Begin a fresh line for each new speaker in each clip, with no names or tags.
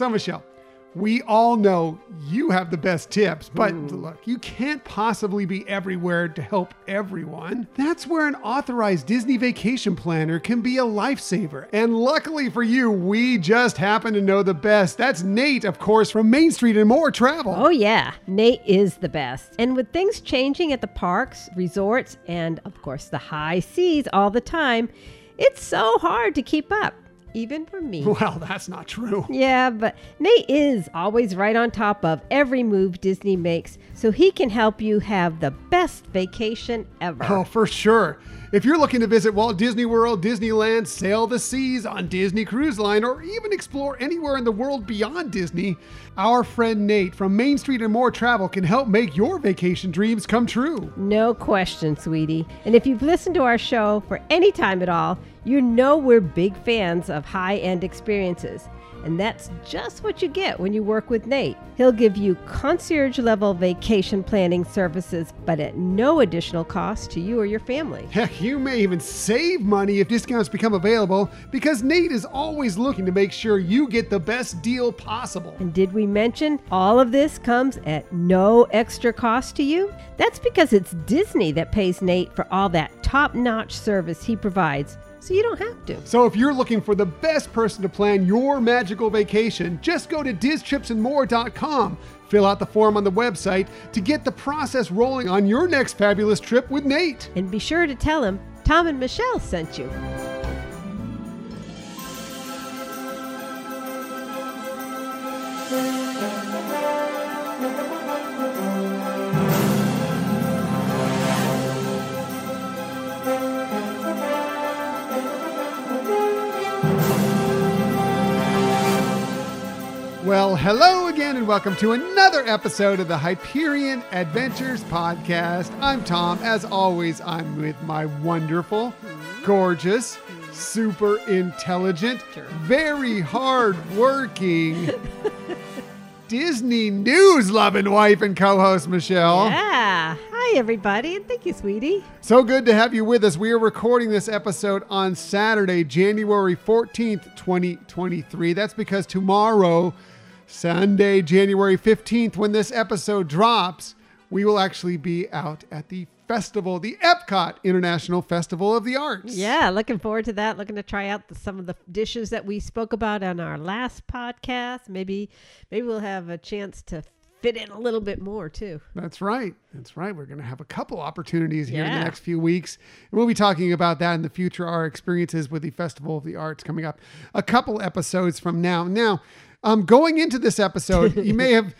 So, Michelle, we all know you have the best tips, but hmm. look, you can't possibly be everywhere to help everyone. That's where an authorized Disney vacation planner can be a lifesaver. And luckily for you, we just happen to know the best. That's Nate, of course, from Main Street and More Travel.
Oh, yeah. Nate is the best. And with things changing at the parks, resorts, and of course the high seas all the time, it's so hard to keep up, even for me.
Well, that's not true.
Yeah, but Nate is always right on top of every move Disney makes, so he can help you have the best vacation ever.
Oh, for sure. If you're looking to visit Walt Disney World, Disneyland, sail the seas on Disney Cruise Line, or even explore anywhere in the world beyond Disney, our friend Nate from Main Street and More Travel can help make your vacation dreams come true.
No question, sweetie. And if you've listened to our show for any time at all, you know we're big fans of high end experiences. And that's just what you get when you work with Nate. He'll give you concierge level vacation planning services, but at no additional cost to you or your family.
Heck, you may even save money if discounts become available because Nate is always looking to make sure you get the best deal possible.
And did we mention all of this comes at no extra cost to you? That's because it's Disney that pays Nate for all that top notch service he provides, so you don't have to.
So if you're looking for the best person to plan your magical vacation, just go to distripsandmore.com. Fill out the form on the website to get the process rolling on your next fabulous trip with Nate.
And be sure to tell him Tom and Michelle sent you.
Well, hello again, and welcome to another episode of the Hyperion Adventures Podcast. I'm Tom. As always, I'm with my wonderful, gorgeous, super intelligent, very hardworking Disney news loving wife and co host, Michelle.
Yeah. Hi, everybody, and thank you, sweetie.
So good to have you with us. We are recording this episode on Saturday, January 14th, 2023. That's because tomorrow, Sunday, January 15th, when this episode drops, we will actually be out at the festival, the Epcot International Festival of the Arts.
Yeah, looking forward to that. Looking to try out the, some of the dishes that we spoke about on our last podcast. Maybe, maybe we'll have a chance to fit in a little bit more too.
That's right. That's right. We're going to have a couple opportunities here in the next few weeks. And we'll be talking about that in the future, our experiences with the Festival of the Arts coming up a couple episodes from now. Now, um, going into this episode, you may have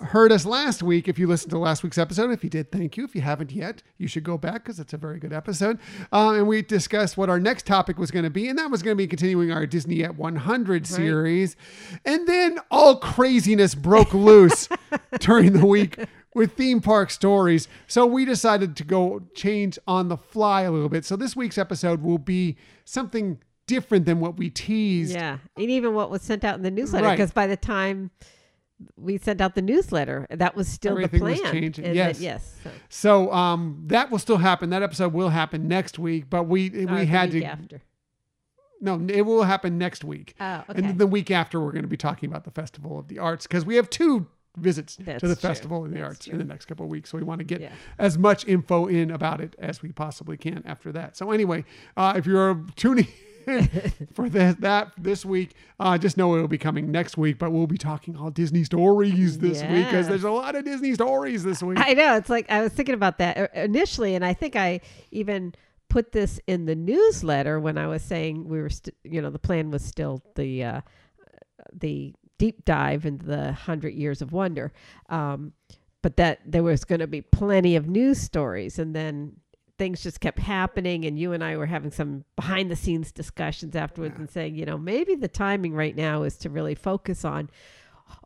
heard us last week. If you listened to last week's episode, if you did, thank you. If you haven't yet, you should go back because it's a very good episode. Uh, and we discussed what our next topic was going to be, and that was going to be continuing our Disney at 100 series. And then all craziness broke loose during the week with theme park stories. So we decided to go change on the fly a little bit. So this week's episode will be something different than what we teased.
Yeah, and even what was sent out in the newsletter,
Right.
because by the time we sent out the newsletter, that was still
Everything
the
was
plan.
changing.
And
Yes.
that- yes. So,
So um, that will still happen. That episode will happen next week, but we
or
we had
week
to
after.
no, it will happen next week.
Oh, okay.
And then the week after, we're going to be talking about the Festival of the Arts because we have two visits
That's
to the
true.
Festival of the
That's
Arts in the next couple of weeks. So we want to get
Yeah.
as much info in about it as we possibly can after that. So anyway, uh, if you're tuning in for this, that this week, uh, just know it'll be coming next week. But we'll be talking all Disney stories this week because there's a lot of Disney stories this week.
I know. It's like I was thinking about that uh, initially, and I think I even put this in the newsletter when I was saying we were, st- you know, the plan was still the uh, the deep dive into the hundred years of wonder, um, but that there was going to be plenty of news stories, and then things just kept happening and you and I were having some behind the scenes discussions afterwards and saying, you know, maybe the timing right now is to really focus on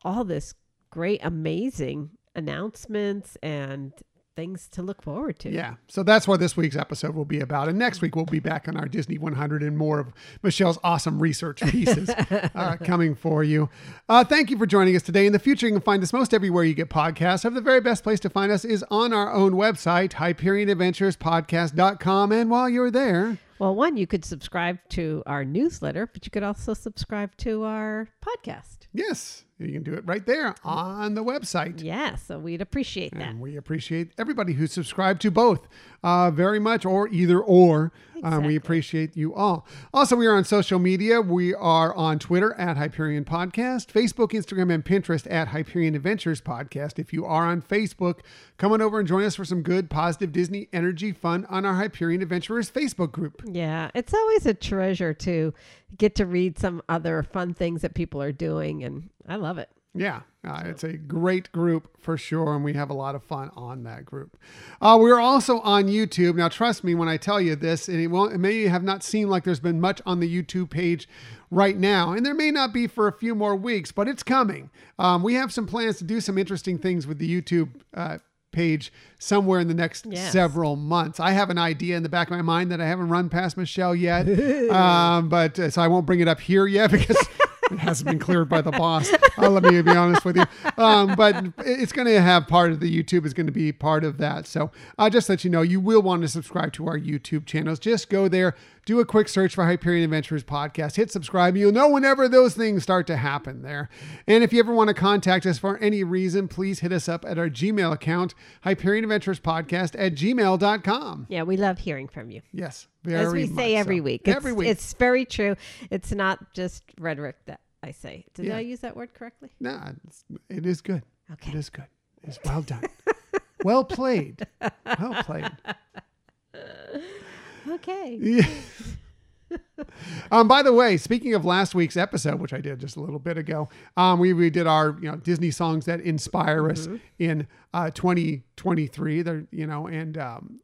all this great amazing announcements and things to look forward to.
Yeah. So that's what this week's episode will be about. And next week, we'll be back on our Disney 100 and more of Michelle's awesome research pieces uh, coming for you. Uh, thank you for joining us today. In the future, you can find us most everywhere you get podcasts. Have the very best place to find us is on our own website, HyperionAdventuresPodcast.com. And while you're there,
Well, one, you could subscribe to our newsletter, but you could also subscribe to our podcast.
Yes, you can do it right there on the website.
Yeah, so we'd appreciate that.
And we appreciate everybody who subscribed to both uh, very much, or either or. Um, we appreciate you all. Also, we are on social media. We are on Twitter at Hyperion Podcast, Facebook, Instagram, and Pinterest at Hyperion Adventures Podcast. If you are on Facebook, come on over and join us for some good, positive Disney energy fun on our Hyperion Adventurers Facebook group.
Yeah, it's always a treasure to get to read some other fun things that people are doing, and I love it.
Yeah, uh, it's a great group for sure, and we have a lot of fun on that group. Uh, we're also on YouTube now. Trust me when I tell you this, and it won't. It may have not seemed like there's been much on the YouTube page right now, and there may not be for a few more weeks, but it's coming. Um, we have some plans to do some interesting things with the YouTube. Uh, page somewhere in the next
Yes.
several months. I have an idea in the back of my mind that I haven't run past Michelle yet, um, but uh, so I won't bring it up here yet because it hasn't been cleared by the boss. Uh, let me be honest with you. Um, but it's going to have part of the YouTube is going to be part of that. So I uh, just let you know, you will want to subscribe to our YouTube channels. Just go there, do a quick search for Hyperion Adventures podcast, hit subscribe. You'll know whenever those things start to happen there. And if you ever want to contact us for any reason, please hit us up at our Gmail account, Hyperion Adventures podcast at gmail.com.
Yeah, we love hearing from you.
Yes. Very
As we say every
so.
week. It's,
Every week.
It's very true. It's not just rhetoric that I say. Did
Yeah.
I use that word correctly?
Nah, it's, it is good.
Okay.
It is good. It's well done. well played. Well played.
Okay.
Yeah. um, by the way, speaking of last week's episode, which I did just a little bit ago, um, we, we did our you know Disney songs that inspire us in uh, 2023. There, you know, and um,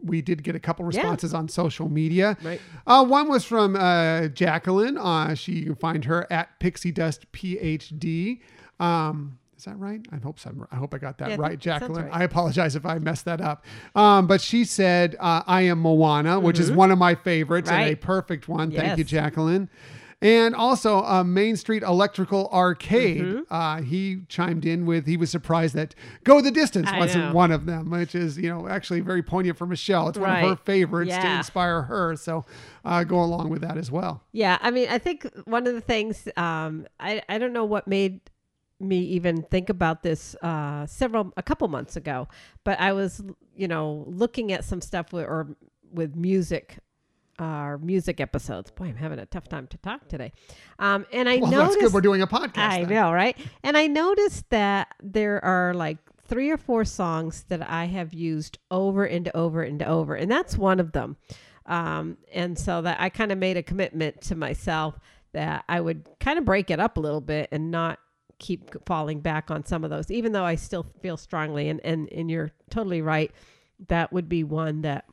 we did get a couple responses on social media.
Right.
Uh, one was from uh, Jacqueline. Uh, she you can find her at Pixie Dust PhD. Um, is that right? I hope so. I hope I got that
Yeah,
right, Jacqueline.
right.
I apologize if I messed that up. Um, but she said, uh, "I am Moana," which is one of my favorites and a
Mm-hmm.
Perfect one. Thank you, Jacqueline. And also, uh, Main Street Electrical Arcade.
Mm-hmm.
Uh, he chimed in with he was surprised that "Go the Distance"
I
wasn't
know.
one of them, which is you know actually very poignant for Michelle. It's one of her
Right.
favorites to inspire her. So uh, go along with that as well.
Yeah, I mean, I think one of the things um, I I don't know what made me even think about this uh, several a couple months ago, but I was you know looking at some stuff with, or with music. Our music episodes. Boy, I'm having a tough time to talk today. Um, and I
Well,
noticed
that's good. We're doing a podcast.
I
then.
know, right? And I noticed that there are like three or four songs that I have used over and over and over, and that's one of them. Um, and so that I kind of made a commitment to myself that I would kind of break it up a little bit and not keep falling back on some of those, even though I still feel strongly. And and and you're totally right. That would be one that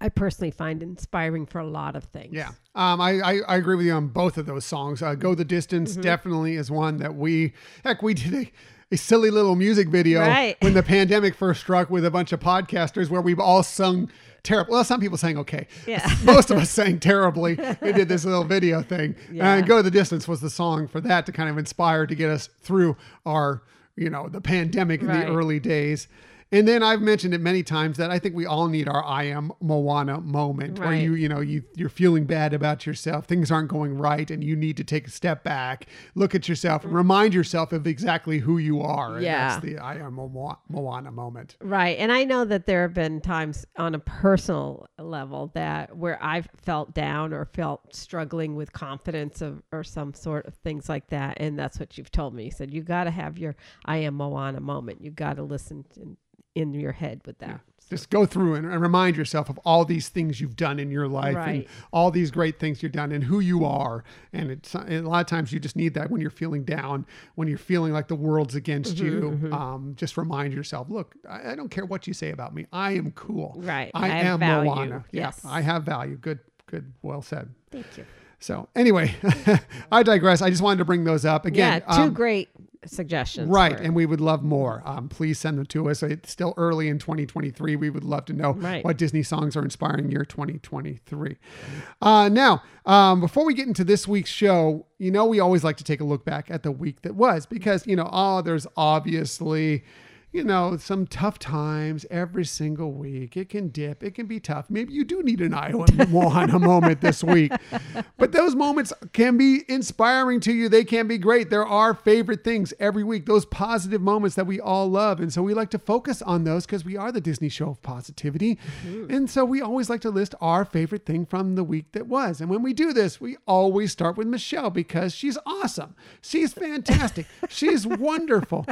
I personally find inspiring for a lot of things.
Yeah, um, I, I I agree with you on both of those songs. Uh, "Go the Distance"
Mm-hmm.
definitely is one that we heck we did a, a silly little music video
Right.
when the pandemic first struck with a bunch of podcasters where we've all sung terrible. Well, some people sang okay.
Yeah.
Most of us sang terribly. We did this little video thing.
Yeah.
And "Go the Distance" was the song for that to kind of inspire to get us through our you know the pandemic in
Right.
the early days. And then I've mentioned it many times that I think we all need our I am Moana moment where you you know you you're feeling bad about yourself things aren't going right and you need to take a step back look at yourself and remind yourself of exactly who you are and
Yeah.
that's the i am Moa- moana moment
Right. And I know that there have been times on a personal level that where I've felt down or felt struggling with confidence of, or some sort of things like that. And that's what you've told me. You said, you got to have your I am Moana moment. You got to listen in, in your head with that.
just go through and, and remind yourself of all these things you've done in your life and all these great things you've done and who you are. And it's and a lot of times you just need that when you're feeling down when you're feeling like the world's against
Mm-hmm,
you um, just remind yourself look I, I don't care what you say about me. I am cool.
Right.
i,
I
am
value.
moana.
Yes.
yeah i have value. Good good. Well said.
Thank you.
So anyway i digress i just wanted to bring those up again
yeah. Two
um,
great suggestions.
Right, and we would love more. Um, please send them to us. It's still early in 2023. We would love to know
Right.
what Disney songs are inspiring your 2023. Uh, now, um, before we get into this week's show, you know we always like to take a look back at the week that was because you know, oh, there's obviously you know, some tough times every single week. It can dip, it can be tough. Maybe you do need an I am Moana moment this week. But those moments can be inspiring to you. They can be great. There are favorite things every week, those positive moments that we all love. And so we like to focus on those because we are the Disney show of positivity. Mm-hmm. And so we always like to list our favorite thing from the week that was. And when we do this, we always start with Michelle because she's awesome. She's fantastic. she's wonderful.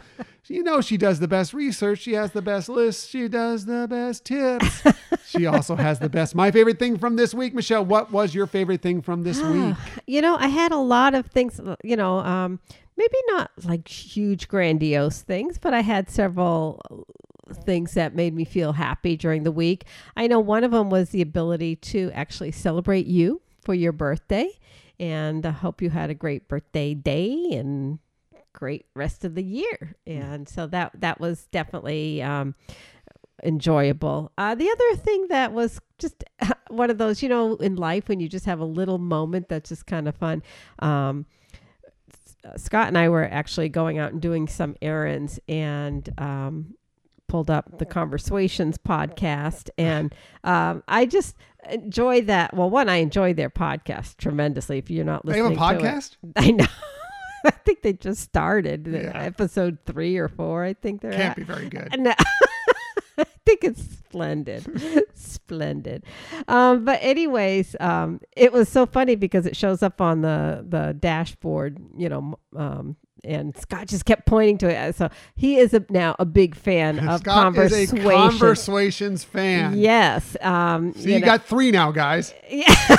You know, she does the best research. She has the best lists. She does the best tips. she also has the best. My favorite thing from this week, Michelle, what was your favorite thing from this week?
You know, I had a lot of things, you know, um, maybe not like huge, grandiose things, but I had several things that made me feel happy during the week. I know one of them was the ability to actually celebrate you for your birthday. And I hope you had a great birthday day and great rest of the year. And so that that was definitely um, enjoyable. Uh, the other thing that was just one of those, you know, in life when you just have a little moment that's just kind of fun. Um, Scott and I were actually going out and doing some errands and um, pulled up the Conversations podcast. And um, I just enjoy that. Well, one, I enjoy their podcast tremendously. If you're not listening,
They have a
to it.
podcast?
I know. I think they just started
Yeah.
episode three or four. I think they're
Can't
at.
be very good.
No. I think it's splendid, splendid. Um, but anyways, um, it was so funny because it shows up on the the dashboard, you know, um, and Scott just kept pointing to it. So he is a, now a big fan of
Scott is a conversations fan.
Yes. Um,
So you
know-
got three now, guys.
yeah.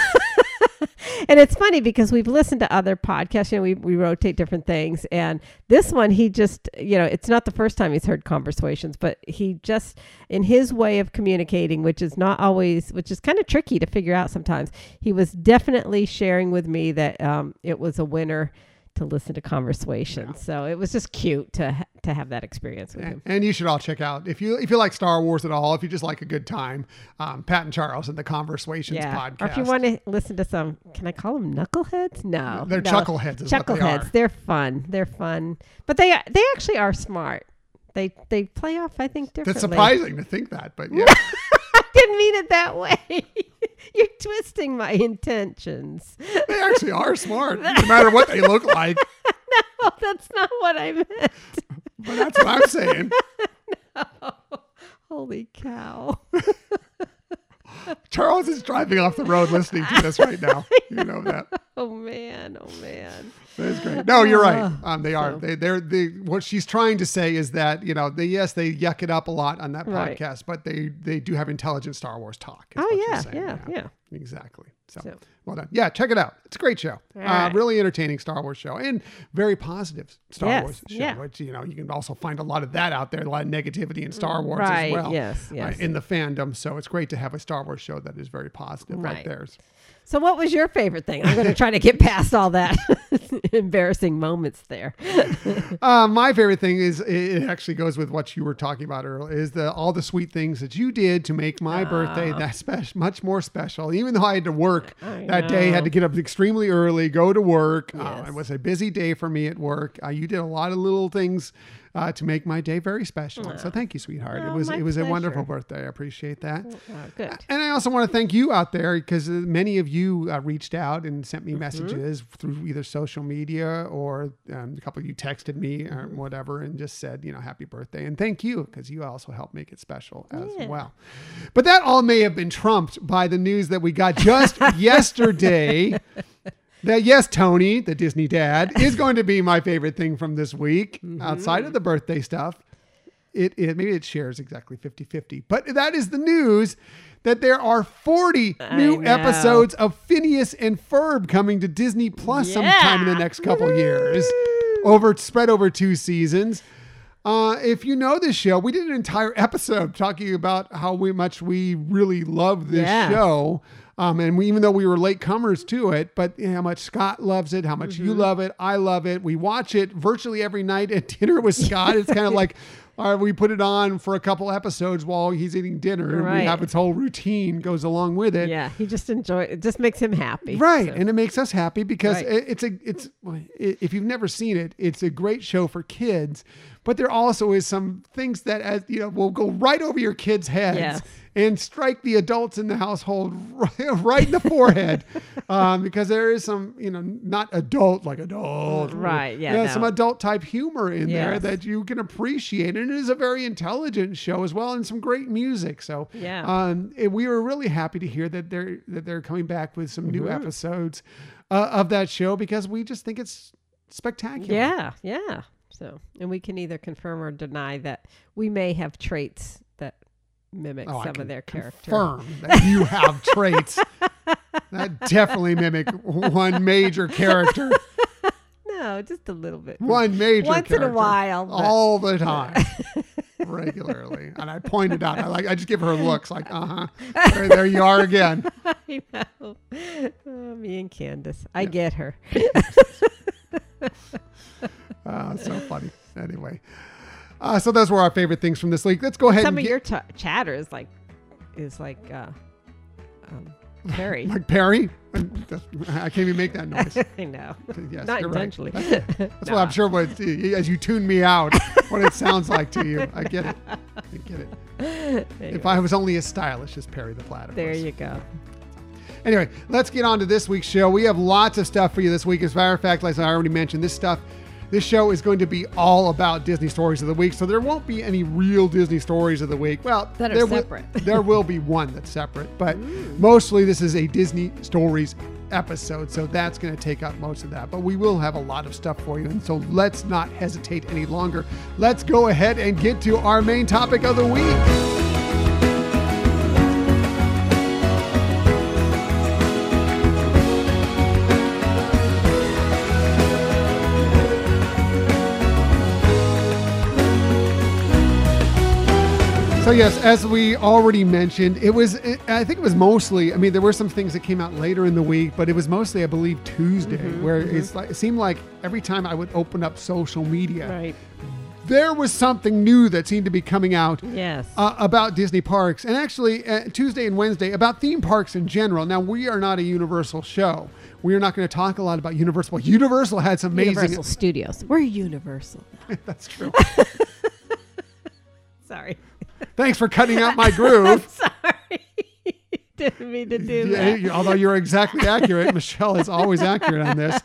And it's funny because we've listened to other podcasts, you know, we, we rotate different things. And this one, he just, you know, it's not the first time he's heard conversations, but he just, in his way of communicating, which is not always, which is kind of tricky to figure out sometimes, he was definitely sharing with me that um, it was a winner to listen to conversations. So it was just cute to to have that experience with him.
And you should all check out if you if you like Star Wars at all, if you just like a good time, um, Pat and Charles and the Conversations
Yeah.
podcast.
Or if you want to listen to some, can I call them knuckleheads? No,
They're
no.
chuckleheads they
Chuckleheads.
are.
They're fun. They're fun, but they they actually are smart. They they play off, I think, differently.
That's surprising to think that, but yeah.
I didn't mean it that way. You're twisting my intentions.
they actually are smart, no matter what they look like.
no, that's not what I meant.
But that's what I'm saying. No.
Holy cow!
Charles is driving off the road listening to this right now. You know that.
Oh man! Oh man!
That's great. No, you're right.
Ah,
Um, they are.
so-
They, they're the what she's trying to say is that you know they yes they yuck it up a lot on that
Right.
podcast, but they they do have intelligent Star Wars talk.
Oh
you're
yeah, yeah, yeah.
Exactly. So,
So-
well done. Yeah, check it out. It's a great show. Uh,
right.
really entertaining Star Wars show and very positive Star
Yes,
Wars show.
yeah.
Which you know you can also find a lot of that out there, a lot of negativity in Star Wars
Right,
as well.
yes,
uh, in the fandom. So it's great to have a Star Wars show that is very positive like
Right.
theirs.
So, what was your favorite thing? I'm going to try to get past all that embarrassing moments there.
Uh, my favorite thing is it actually goes with what you were talking about earlier is the all the sweet things that you did to make my birthday that special, much more special. Even though I had to work
I
that day, had to get up extremely early, go to work. Uh, it was a busy day for me at work. Uh, you did a lot of little things uh, to make my day very special. So thank you, sweetheart. it
Oh,
was it was a wonderful birthday. I appreciate that.
Oh, good.
And I also want to thank you out there because many of you uh, reached out and sent me
Mm-hmm.
messages through either social media or um, a couple of you texted me or
Mm-hmm.
whatever and just said, you know, happy birthday. And thank you because you also helped make it special as
Yeah.
well. But that all may have been trumped by the news that we got just yesterday. That yes, Tony, the Disney dad, is going to be my favorite thing from this week
Mm-hmm.
outside of the birthday stuff it, it maybe it shares exactly 50-50 but that is the news that there are 40
I
new
know.
episodes of phineas and ferb coming to disney plus sometime in the next couple years over spread over two seasons uh, if you know this show, we did an entire episode talking about how we, much we really love this
Yeah.
show. Um, and we, even though we were late comers to it, but how much Scott loves it, how much you
Mm-hmm.
love it, I love it. We watch it virtually every night at dinner with Scott. It's kind of like or we put it on for a couple episodes while he's eating dinner. and We have its whole routine goes along with it.
Yeah, he just enjoy it. Just makes him happy.
Right,
So-
and it makes us happy because
Right.
it- it's a it's if you've never seen it, it's a great show for kids. But there also is some things that as you know will go right over your kids' heads. And strike the adults in the household right, in the forehead, um, because there is some you know not adult like adult
Right, yeah,
some
no.
adult type humor in there that you can appreciate, and it is a very intelligent show as well, and some great music. So
Yeah.
um, we were really happy to hear that they're that they're coming back with some new
Mm-hmm.
episodes uh, of that show because we just think it's spectacular.
Yeah, yeah. So, and we can either confirm or deny that we may have traits mimic
Oh,
some of their character.
Confirm that you have traits that definitely mimic one major character,
No, just a little bit.
one major character.
Once in a while, but-
all the time. Regularly, and I pointed out. I like. I just give her looks like, uh huh. There, there you are again.
I know. Oh, me and Candace. I get her.
Uh, so funny. Anyway, uh, so those were our favorite things from this week. Let's go ahead
Some of
get,
your ch- chatter is like, is like, uh, um, Perry.
like Perry. I can't even make that noise.
I know.
Yes,
Not
you're right.
intentionally.
That's what I'm sure. What as you tune me out, what it sounds like to you. I get it. I get it. If I was only as stylish as Perry the Platypus.
there you go.
Anyway, let's get on to this week's show. We have lots of stuff for you this week. As a matter of fact, like I already mentioned, this stuff, this show is going to be all about Disney stories of the week. So there won't be any real Disney stories of the week. Well,
That are
there will- there will be one that's separate, but mostly this is a Disney stories episode. So that's going to take up most of that. But we will have a lot of stuff for you. And so let's not hesitate any longer. Let's go ahead and get to our main topic of the week. So yes, as we already mentioned, it was I think it was mostly. I mean, there were some things that came out later in the week, but it was mostly, I believe, Tuesday, where it's like it seemed like every time I would open up social media,
Right.
there was something new that seemed to be coming out
Yes.
uh, about Disney parks, and actually uh, Tuesday and Wednesday about theme parks in general. Now we are not a Universal show. We are not going to talk a lot about Universal. Universal had some amazing.
Universal Studios. We're Universal.
That's true.
Sorry.
Thanks for cutting out my groove.
Sorry. Didn't mean to do
Yeah,
that.
although you're exactly accurate, Michelle is always accurate on this.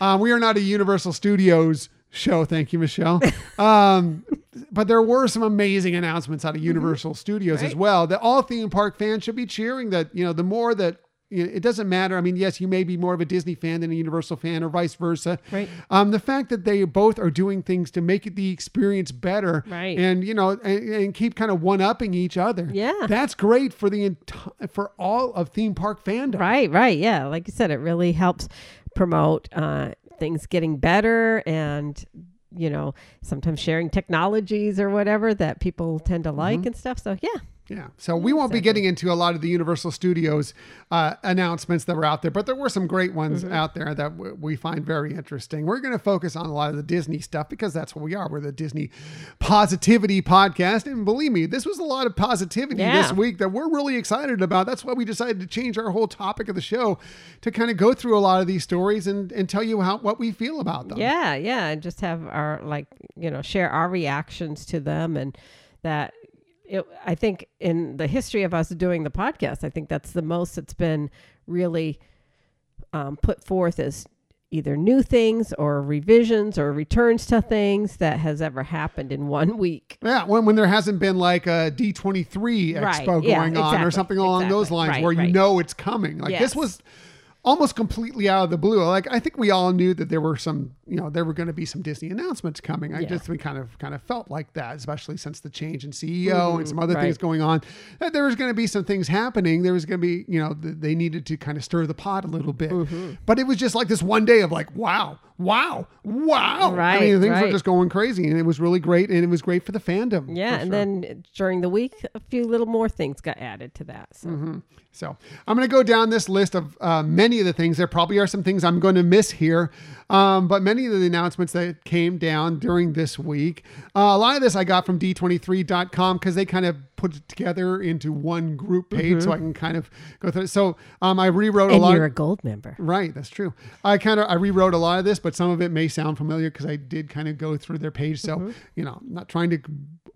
Um, we are not a Universal Studios show. Thank you, Michelle. Um, but there were some amazing announcements out of Universal Studios as well that all theme park fans should be cheering. That you know, the more that it doesn't matter. I mean, yes, you may be more of a Disney fan than a Universal fan, or vice versa.
Right.
Um, the fact that they both are doing things to make the experience better,
Right.
and you know, and, and keep kind of one upping each other.
Yeah.
that's great for the for all of theme park fandom.
Right, right. Yeah. Like you said, it really helps promote uh, things getting better and, you know, sometimes sharing technologies or whatever that people tend to
Mm-hmm.
like and stuff. So, yeah.
Yeah. So we won't be getting into a lot of the Universal Studios uh, announcements that were out there, but there were some great ones
Mm-hmm.
out there that w- we find very interesting. We're going to focus on a lot of the Disney stuff because that's what we are. We're the Disney positivity podcast. And believe me, this was a lot of positivity
Yeah.
this week that we're really excited about. That's why we decided to change our whole topic of the show to kind of go through a lot of these stories and, and tell you how what we feel about them.
Yeah, yeah, and just have our like you know share our reactions to them, and that it, I think in the history of us doing the podcast, I think that's the most it's been really um, put forth as either new things or revisions or returns to things that has ever happened in one week.
Yeah, when, when there hasn't been like a D23
Right,
expo
yeah,
going on or something along those lines
right,
where you know it's coming. Like this was almost completely out of the blue. Like I think we all knew that there were some, you know, there were going to be some Disney announcements coming. I
Yeah.
just we kind of kind of felt like that, especially since the change in CEO and some other
right.
things going on. That there was going to be some things happening. There was going to be, you know, th- they needed to kind of stir the pot a little bit.
Mm-hmm.
But it was just like this one day of like, wow, wow, wow. I
Right,
mean, things were
right.
just going crazy, and it was really great, and it was great for the fandom.
Yeah, and
sure.
then during the week, a few little more things got added to that. So
So I'm going to go down this list of uh, many many of the things. There probably are some things I'm going to miss here, um, but many of the announcements that came down during this week, uh, a lot of this I got from D23.com because they kind of put it together into one group page, so I can kind of go through. it. So um, I rewrote a lot.
you're a gold member.
Right, that's true. I kind of I rewrote a lot of this, but some of it may sound familiar because I did kind of go through their page. So you know, I'm not trying to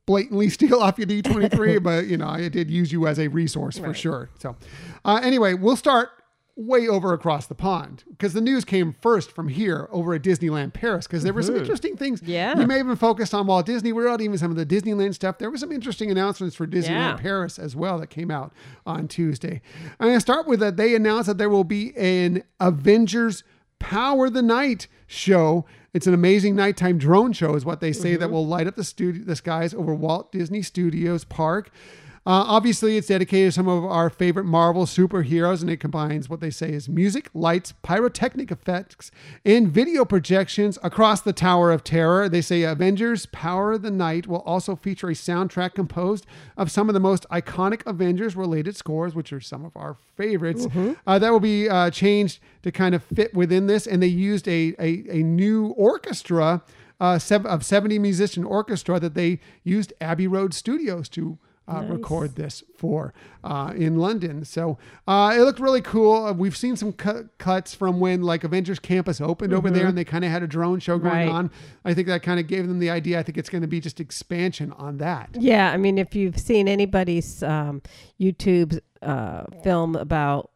blatantly steal off your D23, but you know, I did use you as a resource for sure. So uh, anyway, we'll start way over across the pond because the news came first from here over at Disneyland Paris because there were some mm-hmm. interesting things.
Yeah.
you may have been focused on Walt Disney World, even some of the Disneyland stuff. There were some interesting announcements for Disneyland
Yeah.
Paris as well that came out on Tuesday. I'm going to start with that. They announced that there will be an Avengers Power the Night show. It's an amazing nighttime drone show, is what they say, that mm-hmm. will light up the studio, the skies over Walt Disney Studios Park. Uh, obviously, it's dedicated to some of our favorite Marvel superheroes, and it combines what they say is music, lights, pyrotechnic effects, and video projections across the Tower of Terror. They say Avengers Power of the Night will also feature a soundtrack composed of some of the most iconic Avengers related scores, which are some of our favorites. Uh, that will be uh, changed to kind of fit within this, and they used a, a, a new orchestra. Uh, of 70 musician orchestra that they used Abbey Road Studios to uh, record this for uh, in London. So uh, it looked really cool. Uh, we've seen some cu- cuts from when like Avengers Campus opened over there, and they kind of had a drone show going
Right.
on. I think that kind of gave them the idea. I think it's going to be just expansion on that.
Yeah, I mean, if you've seen anybody's um, YouTube uh, film about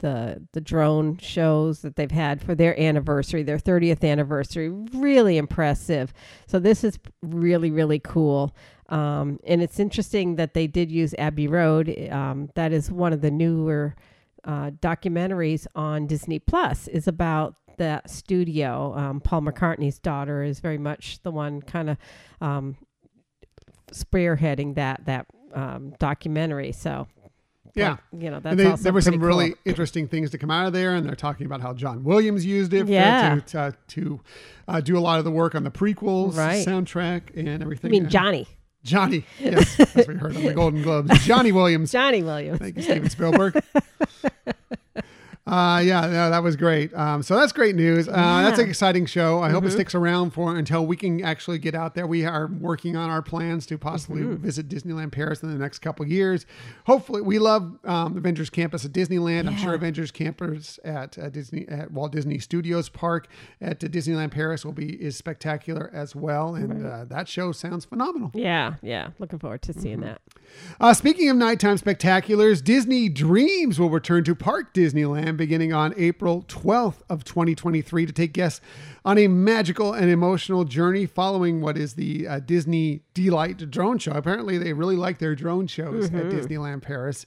the the drone shows that they've had for their anniversary, their 30th anniversary, really impressive. So this is really really cool. Um, and it's interesting that they did use Abbey Road. Um, that is one of the newer uh, documentaries on Disney Plus. Is about that studio. Um, Paul McCartney's daughter is very much the one kind of um, spearheading that that um, documentary. So
Yeah.
you know that's
And they, there were some
pretty
really interesting things to come out of there, and they're talking about how John Williams used it for-
Yeah.
to to, to uh, do a lot of the work on the prequels
Right.
soundtrack and everything.
I mean Johnny
Johnny, yes, as we heard on the Golden Globes, Johnny Williams.
Johnny Williams.
Thank you, Steven Spielberg. Uh, yeah, no, that was great. Um, so that's great news. Uh, That's an exciting show. I hope
Mm-hmm.
it sticks around for until we can actually get out there. We are working on our plans to possibly
Mm-hmm.
visit Disneyland Paris in the next couple years. Hopefully, we love um, Avengers Campus at Disneyland. I'm sure Avengers Campus at uh, Disney at Walt Disney Studios Park at Disneyland Paris will be is spectacular as well. And uh, that show sounds phenomenal.
Yeah, yeah. Looking forward to seeing
Mm-hmm.
that.
Uh, speaking of nighttime spectaculars, Disney Dreams will return to Park Disneyland beginning on April 12th of 2023 to take guests on a magical and emotional journey following what is the uh, Disney D-Light drone show. Apparently, they really like their drone shows at Disneyland Paris.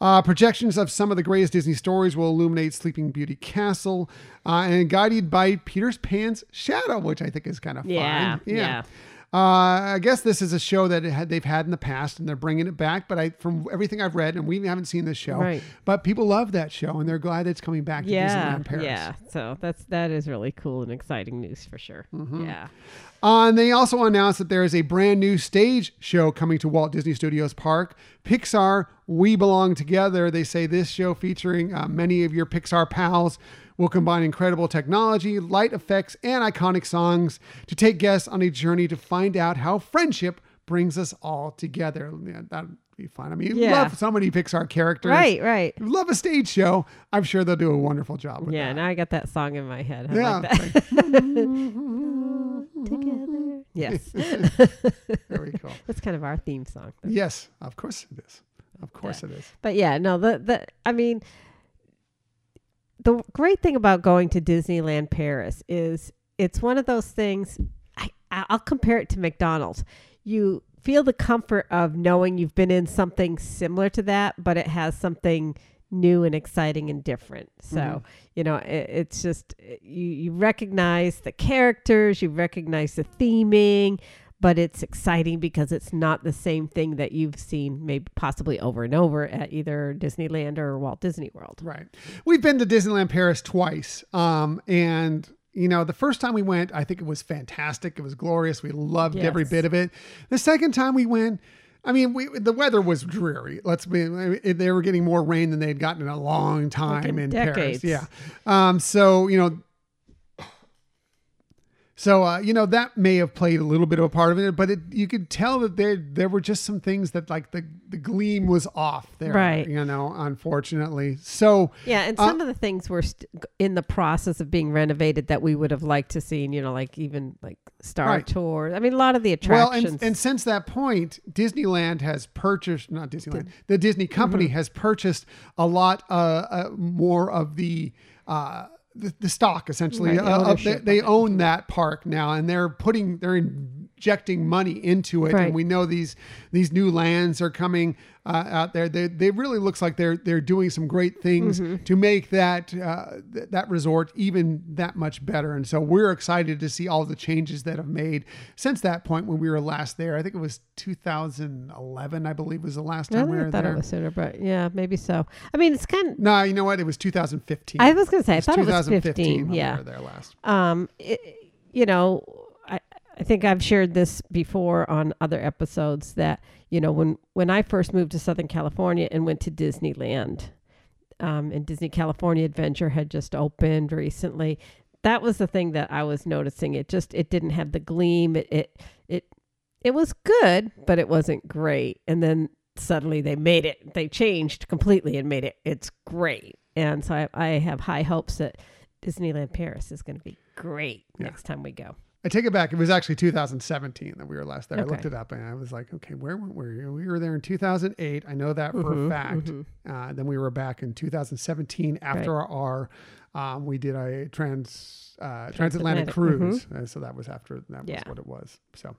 Uh, projections of some of the greatest Disney stories will illuminate Sleeping Beauty Castle uh, and guided by Peter Pan's shadow, which I think is kind of
Yeah,
fun.
yeah.
Uh, I guess this is a show that had, they've had in the past, and they're bringing it back. But I, from everything I've read, and we haven't seen this show,
Right.
but people love that show, and they're glad it's coming back to
Yeah,
Disneyland Paris.
yeah. So that's that is really cool and exciting news for sure.
Mm-hmm.
Yeah.
Uh, and they also announced that there is a brand new stage show coming to Walt Disney Studios Park. Pixar, We Belong Together. They say this show featuring uh, many of your Pixar pals will combine incredible technology, light effects, and iconic songs to take guests on a journey to find out how friendship brings us all together. Yeah, that'd be fun. I mean, you
Yeah.
love so many Pixar characters.
Right, right.
You love a stage show. I'm sure they'll do a wonderful job with
Yeah,
that.
now I got that song in my head. I
Yeah.
like that. Together. Yes.
Very cool.
That's kind of our theme song.
Yes, of course it is. Of course it is.
But yeah, no, the the I mean the great thing about going to Disneyland Paris is it's one of those things I I'll compare it to McDonald's. You feel the comfort of knowing you've been in something similar to that, but it has something new and exciting and different. So,
Mhm.
you know, it, it's just you you recognize the characters, you recognize the theming, but it's exciting because it's not the same thing that you've seen maybe possibly over and over at either Disneyland or Walt Disney World.
Right. We've been to Disneyland Paris twice. Um, and you know, the first time we went, I think it was fantastic. It was glorious. We loved every bit of it. The second time we went, I mean, we, the weather was dreary. Let's be. They were getting more rain than they had gotten in a long time
in
in
decades.
Paris. Yeah. Um. So you know. So uh, you know that may have played a little bit of a part of it, but it, you could tell that there there were just some things that like the the gleam was off there,
Right.
You know, unfortunately. So
Yeah, and
Uh,
some of the things were st- in the process of being renovated that we would have liked to seen. You know, like even like Star
Right.
Tour. I mean, a lot of the
Well,
attractions.
and, and since that point, Disneyland has purchased, not Disneyland, the Disney company
Mm-hmm.
has purchased a lot uh, uh, more of the. Uh, the, the stock essentially
Right, the
uh, they, they own that park now and they're putting they're injecting money into it
Right.
and we know these these new lands are coming uh, out there they, they really looks like they're they're doing some great things
Mm-hmm.
to make that uh, th- that resort even that much better and so we're excited to see all the changes that have made since that point when we were last there I think it was 2011 I believe was the last time we were
thought
there
it was sooner, but yeah, maybe so. I mean, it's kind of.
no you know what it was 2015
I was gonna say, I thought it was
2015 when
Yeah.
we were there last
um it, you know I, think i've shared this before on other episodes that you know when when i first moved to southern california and went to disneyland um, and disney california adventure had just opened recently that was the thing that i was noticing it just it didn't have the gleam it it it, it was good but it wasn't great and then suddenly they made it they changed completely and made it it's great and so i, I have high hopes that Disneyland Paris is going to be great
Yeah.
next time we go.
I take it back. It was actually 2017 that we were last there. I looked
Okay.
it up and I was like, okay, where were we? We were there in 2008. I know that for
Mhm,
a fact.
mhm.
Uh, then we were back in 2017 after our, um, we did a trans uh, transatlantic
Transatlantic,
cruise. Uh, so that was after that was what it was. So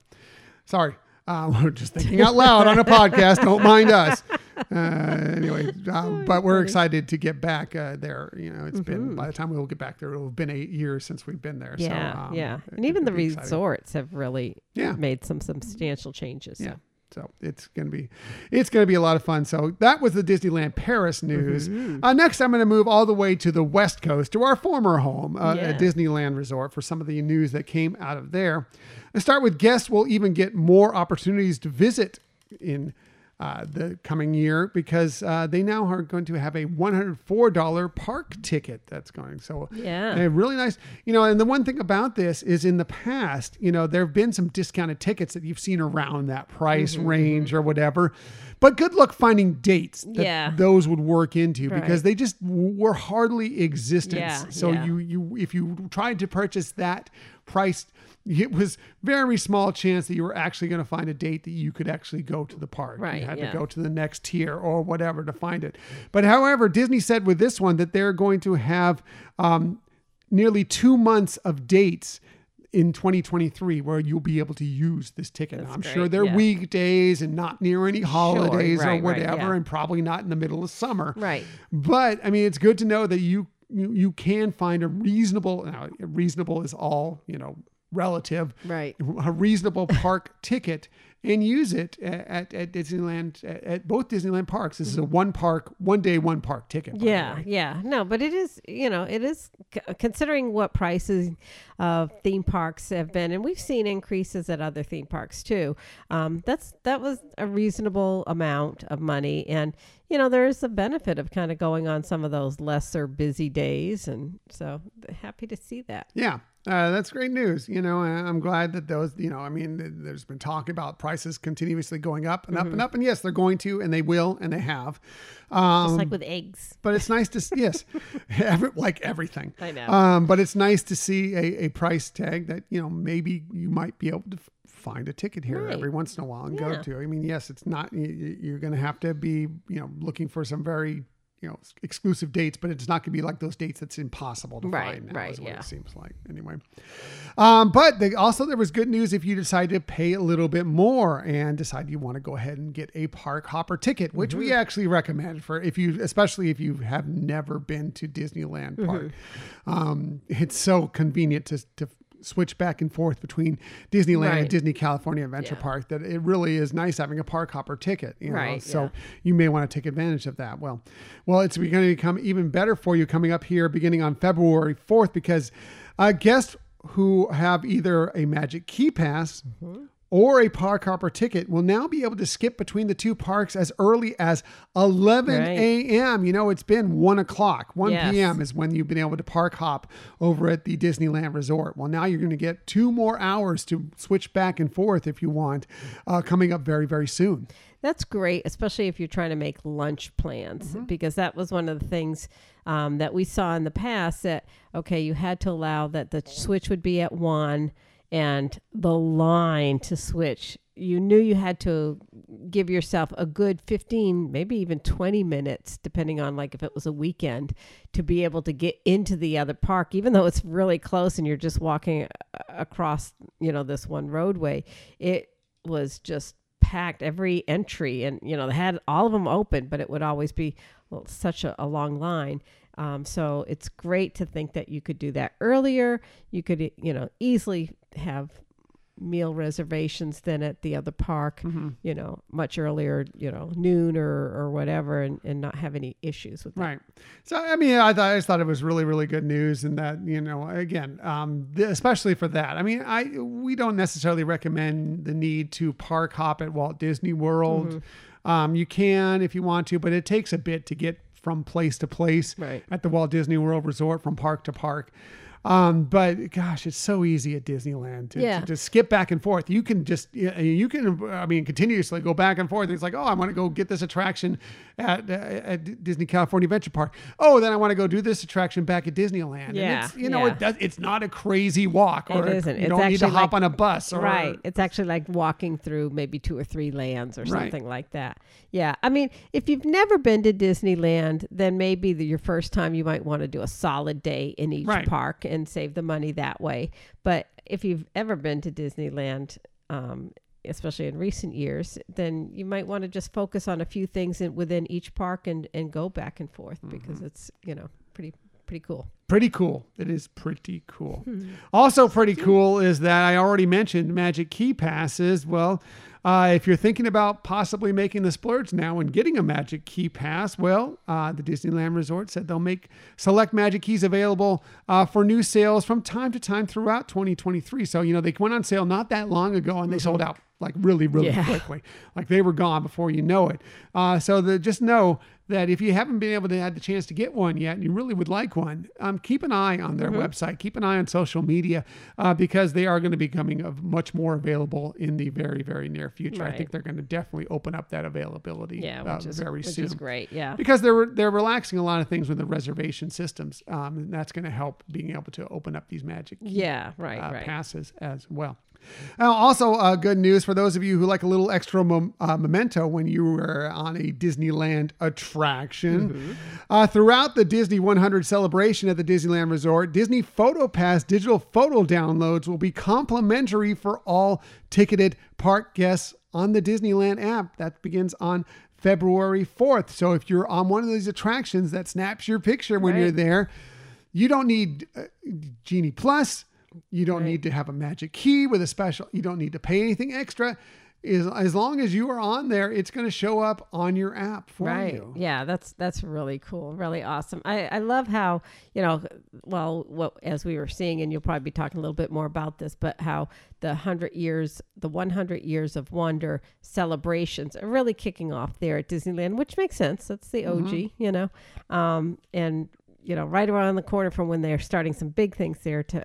sorry. Uh, we're just thinking out loud on a podcast. Don't mind us. Uh, anyway, um, but we're excited to get back uh, there. You know, it's been
Mhm.
by the time we will get back there, it'll have been eight years since we've been there.
Yeah,
so, um,
yeah,
it-
and even the
it'll exciting.
resorts have really
Yeah.
made some substantial changes.
Yeah. So it's gonna be, it's gonna be a lot of fun. So that was the Disneyland Paris news.
Mm-hmm.
Uh, next, I'm gonna move all the way to the West Coast to our former home, uh,
Yeah.
a Disneyland Resort, for some of the news that came out of there. I start with guests will even get more opportunities to visit in. Uh, the coming year because uh, they now are going to have a $104 park ticket that's going. So
Yeah.
a really nice, you know, and the one thing about this is in the past, you know, there have been some discounted tickets that you've seen around that price
Mm-hmm,
range or whatever. But good luck finding dates that
Yeah.
those would work into because they just were hardly existent.
Yeah,
so
yeah.
you you if you tried to purchase that price it was very small chance that you were actually going to find a date that you could actually go to the park.
Right,
You had
yeah.
to go to the next tier or whatever to find it. But however, Disney said with this one that they're going to have um, nearly two months of dates in 2023 where you'll be able to use this ticket.
That's
I'm sure they're
yeah.
weekdays and not near any holidays
right,
or
right,
whatever,
yeah.
and probably not in the middle of summer.
Right.
But I mean, it's good to know that you you, you can find a reasonable. Now, reasonable is all you know relative.
Right.
A reasonable park ticket and use it at, at Disneyland at, at both Disneyland parks. This is a one park, one day, one park ticket.
Yeah, yeah. No, but it is, you know, it is considering what prices of theme parks have been, and we've seen increases at other theme parks too. Um, that's that was a reasonable amount of money, and you know, there is a benefit of kind of going on some of those lesser busy days, and so happy to see that.
Yeah, uh, that's great news. You know, I'm glad that those, you know, I mean, there's been talk about prices continuously going up and up
Mm-hmm.
and up. And yes, they're going to, and they will, and they have. Um,
Just like with eggs.
but it's nice to, yes, every, like everything.
I know.
Um, but it's nice to see a, a price tag that, you know, maybe you might be able to find a ticket here
Right.
every once in a while and go to. I mean, yes, it's not, you- you, you're going to have to be, you know, looking for some very, you know, exclusive dates, but it's not going to be like those dates that's impossible to
Right,
find now,
right,
is what
yeah.
it seems like. Anyway. Um, but they, also there was good news if you decide to pay a little bit more and decide you want to go ahead and get a park hopper ticket, which we actually recommend for if you, especially if you have never been to Disneyland Park. Um, it's so convenient to, to switch back and forth between Disneyland and Disney California Adventure
Yeah.
Park that it really is nice having a park hopper ticket. You know?
Right,
So
yeah.
you may want to take advantage of that. Well, well, it's going to become even better for you coming up here beginning on February 4th because uh, guests who have either a Magic Key Pass
Mm-hmm.
Or a park hopper ticket will now be able to skip between the two parks as early as 11
Right.
a.m. You know, it's been 1 o'clock. 1
Yes.
p.m. is when you've been able to park hop over at the Disneyland Resort. Well, now you're going to get two more hours to switch back and forth if you want, uh, coming up very, very soon.
That's great, especially if you're trying to make lunch plans,
Mm-hmm.
because that was one of the things um, that we saw in the past that, okay, you had to allow that the switch would be at one and the line to switch. You knew you had to give yourself a good 15, maybe even 20 minutes, depending on like if it was a weekend, to be able to get into the other park, even though it's really close and you're just walking across, you know, this one roadway. It was just packed every entry and you know they had all of them open but it would always be well, such a, a long line um, so it's great to think that you could do that earlier you could you know easily have meal reservations than at the other park you know much earlier you know noon or or whatever and, and not have any issues with that
Right. So I mean, I thought I just thought it was really, really good news, and that you know, again, um, th- especially for that. I mean, I we don't necessarily recommend the need to park hop at Walt Disney World.
Mm-hmm.
Um, you can if you want to, but it takes a bit to get from place to place
Right.
at the Walt Disney World Resort from park to park. Um, but gosh, it's so easy at Disneyland to,
Yeah.
to, to skip back and forth. You can just, you you can, I mean, continuously go back and forth. It's like, oh, I want to go get this attraction at, uh, at Disney California Adventure Park. Oh, then I want to go do this attraction back at Disneyland. And
Yeah,
it's, you know,
yeah.
it does, it's not a crazy walk or
It isn't.
you
It's
don't need to hop
like-
on a bus or,
right it's actually like walking through maybe two or three lands or
Right.
something like that yeah i mean if you've never been to disneyland then maybe the, your first time you might want to do a solid day in each
Right.
park and save the money that way but if you've ever been to disneyland um, especially in recent years then you might want to just focus on a few things in, within each park and, and go back and forth because
Mm-hmm.
it's you know pretty pretty cool
Pretty cool. It is pretty cool. Also, pretty cool is that I already mentioned Magic Key Passes. Well, uh, if you're thinking about possibly making the splurge now and getting a Magic Key Pass, well, uh, the Disneyland Resort said they'll make select Magic Keys available uh, for new sales from time to time throughout 2023. So, you know, they went on sale not that long ago and they sold out like really, really
Yeah.
quickly. Like they were gone before you know it. Uh, so the, just know that if you haven't been able to have the chance to get one yet and you really would like one, um, keep an eye on
Mm-hmm.
their website, keep an eye on social media uh, because they are going to be becoming of much more available in the very, very near future. I think they're going to definitely open up that availability
yeah
uh,
which is
very
which
soon.
is great yeah
Because they're they're relaxing a lot of things with the reservation systems, um, and that's going to help being able to open up these magic key
yeah right
uh,
right
passes as well. Now, also, uh, good news for those of you who like a little extra mom- uh, memento when you were on a Disneyland attraction.
Mm-hmm.
Uh, throughout the Disney 100 celebration at the Disneyland Resort, Disney PhotoPass digital photo downloads will be complimentary for all ticketed park guests on the Disneyland app. That begins on February 4th. So if you're on one of these attractions that snaps your picture when
Right.
you're there, you don't need uh, Genie Plus. You don't
Right.
need to have a magic key with a special. You don't need to pay anything extra. As, as long as you are on there, it's going to show up on your app for
right
you.
yeah that's that's really cool really awesome i i love how you know well what as we were seeing and you'll probably be talking a little bit more about this but how the 100 years the 100 years of wonder celebrations are really kicking off there at disneyland which makes sense that's the og you know um and you know right around the corner from when they're starting some big things there to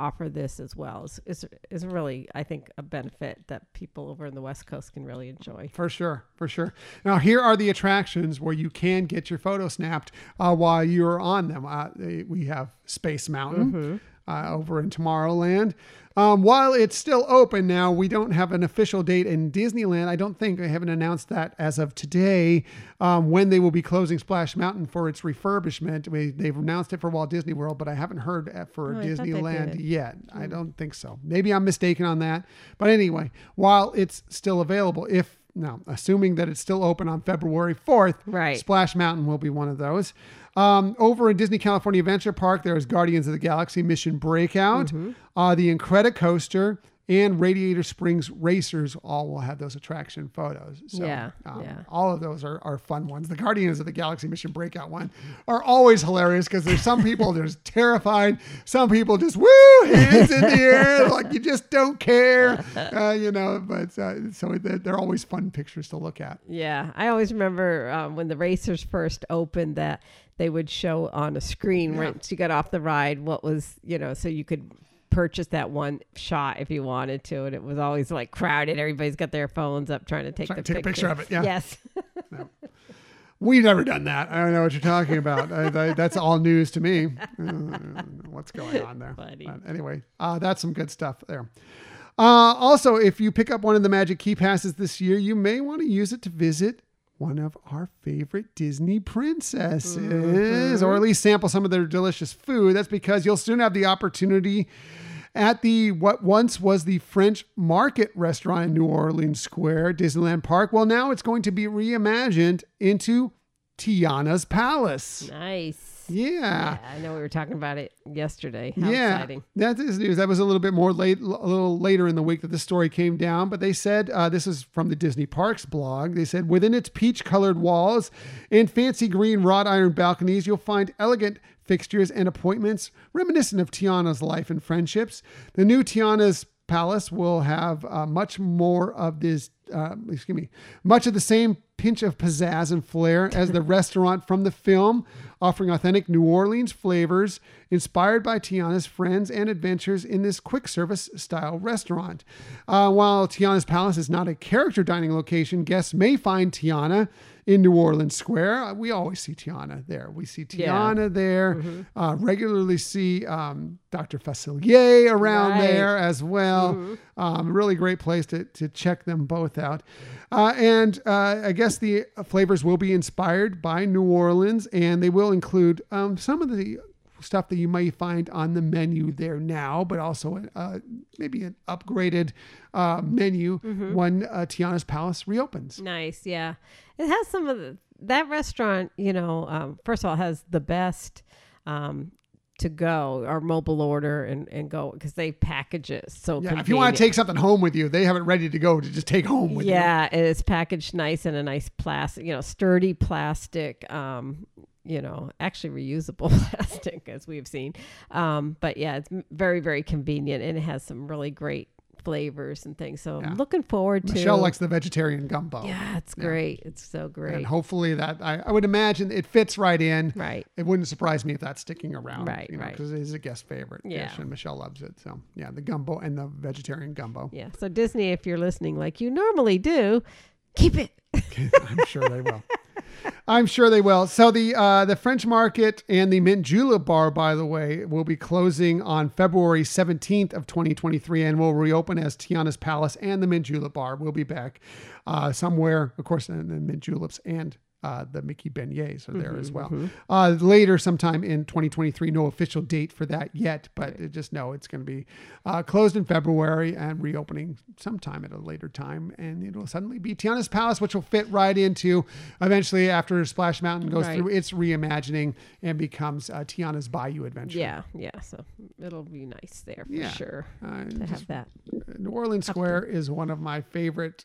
offer this as well is, is is really i think a benefit that people over in the west coast can really enjoy
For sure, for sure. Now, here are the attractions where you can get your photo snapped uh, while you're on them. Uh, we have Space Mountain uh, over in Tomorrowland. Um, while it's still open now, we don't have an official date in Disneyland. I don't think they haven't announced that as of today um, when they will be closing Splash Mountain for its refurbishment. We, they've announced it for Walt Disney World, but I haven't heard uh, for
Oh, I
Disneyland
did.
yet. I don't think so. Maybe I'm mistaken on that. But anyway, while it's still available, if now assuming that it's still open on February 4th,
Right.
Splash Mountain will be one of those. Um, over in Disney California Adventure Park, there is Guardians of the Galaxy Mission Breakout, uh, the Incredicoaster, and Radiator Springs Racers all will have those attraction photos. So,
Yeah,
um,
yeah.
all of those are, are fun ones. The Guardians of the Galaxy Mission Breakout one are always hilarious because there's some people just terrified, some people just woo hands in the air like you just don't care, uh, you know. But uh, so they're, they're always fun pictures to look at.
Yeah, I always remember um, when the racers first opened that they would show on a screen
Yeah.
once you got off the ride what was you know so you could purchase that one shot if you wanted to, and it was always like crowded. Everybody's got their phones up trying to take
Trying
the
to take a picture of it, yeah.
Yes.
We've never done that. I don't know what you're talking about. I, I, that's all news to me. Know what's going on there? Anyway, uh, that's some good stuff there. Uh, also, if you pick up one of the Magic Key Passes this year, you may want to use it to visit one of our favorite Disney princesses, or mm-hmm. at least sample some of their delicious food. That's because you'll soon have the opportunity at the what once was the French Market restaurant in New Orleans Square, Disneyland Park. Well, now it's going to be reimagined into Tiana's Palace.
nice.
Yeah.
Yeah, I know we were talking about it yesterday. How
yeah,
exciting.
that is news. That was a little bit more late, a little later in the week that the story came down. But they said uh, this is from the Disney Parks blog. They said within its peach-colored walls and fancy green wrought iron balconies, you'll find elegant fixtures and appointments reminiscent of Tiana's life and friendships. The new Tiana's Palace will have uh, much more of this. Uh, excuse me, much of the same pinch of pizzazz and flair as the restaurant from the film, offering authentic New Orleans flavors inspired by Tiana's friends and adventures in this quick service style restaurant. Uh, while Tiana's Palace is not a character dining location, guests may find Tiana in New Orleans Square. Uh, We always see Tiana there. We see
Yeah.
Tiana there. Uh, regularly see um, Dr. Facilier around
Right.
there as well. Um, really great place to, to check them both out. Uh, and uh, I guess the flavors will be inspired by New Orleans, and they will include um, some of the stuff that you might find on the menu there now, but also uh, maybe an upgraded uh, menu when uh, Tiana's Palace reopens.
Nice, yeah. It has some of the that restaurant. You know, um, first of all, has the best um, to go or mobile order and and go because they package it so.
Yeah, if you want to take something home with you, they have it ready to go to just take home with you.
yeah, it's packaged nice in a nice plastic, you know, sturdy plastic. Um, you know, actually reusable plastic as we've seen. Um, but yeah, it's very very convenient and it has some really great flavors and things. So
Yeah.
I'm looking forward to.
Michelle likes the vegetarian gumbo.
Yeah, it's great. It's so great.
And hopefully that I, I would imagine it fits right in.
Right.
It wouldn't surprise me if that's sticking around.
Right,
you know,
right.
Because it is a guest favorite
Yeah.
dish, and Michelle loves it. So yeah, the gumbo and the vegetarian gumbo.
Yeah. So Disney, if you're listening like you normally do, keep it.
I'm sure they will. I'm sure they will. So the uh, the French Market and the Mint Julep Bar, by the way, will be closing on February 17th of 2023, and will reopen as Tiana's Palace and the Mint Julep Bar. will be back uh, somewhere, of course, and the Mint Juleps and uh, the Mickey beignets are there as well. Uh, later, sometime in 2023, no official date for that yet, but just know it's going to be uh, closed in February and reopening sometime at a later time. And it'll suddenly be Tiana's Palace, which will fit right into eventually after Splash Mountain goes
Right.
through its reimagining and becomes uh, Tiana's Bayou Adventure.
Yeah. Yeah. So it'll be nice there for
Yeah.
sure
Uh,
to
just-
have that.
New Orleans Square is one of my favorite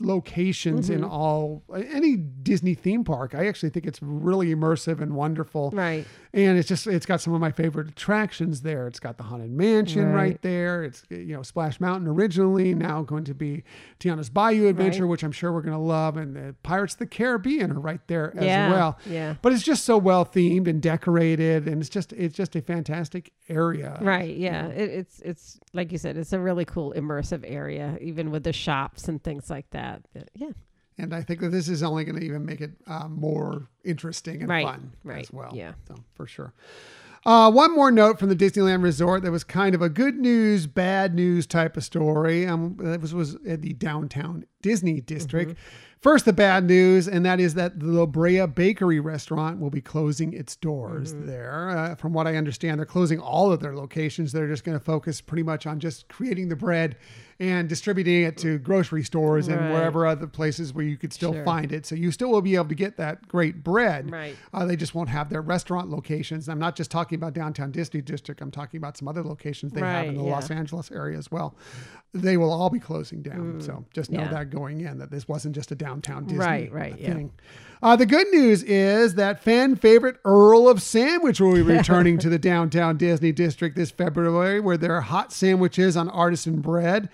locations
Mm-hmm.
in all any Disney theme park. I actually think it's really immersive and wonderful.
Right.
And it's just it's got some of my favorite attractions there. It's got the Haunted Mansion right,
Right.
there. It's you know Splash Mountain originally, now going to be Tiana's Bayou Adventure,
Right.
which I'm sure we're going to love, and the Pirates of the Caribbean are right there as
Yeah,
well.
yeah.
But it's just so well themed and decorated, and it's just it's just a fantastic area.
Right. Yeah. It, it's it's like you said, it's a really cool immersive area, even with the shops and things like that. But, yeah.
And I think that this is only going to even make it uh, more interesting and
Right,
fun
right,
as well.
yeah.
So for sure. Uh, one more note from the Disneyland Resort that was kind of a good news, bad news type of story. Um, that was was at the downtown Disney district. First, the bad news, and that is that the La Brea Bakery restaurant will be closing its doors there. Uh, from what I understand, they're closing all of their locations. They're just going to focus pretty much on just creating the bread and distributing it to grocery stores and wherever other places where you could still
Sure.
find it. So you still will be able to get that great bread.
Right.
Uh, they just won't have their restaurant locations. I'm not just talking about downtown Disney District. I'm talking about some other locations they have in the
yeah.
Los Angeles area as well. They will all be closing down. So just know
Mm. yeah.
that going in that this wasn't just a downtown Disney
Right, right, yeah.
Uh, the good news is that fan favorite Earl of Sandwich will be returning to the downtown Disney District this February, where there are hot sandwiches on artisan bread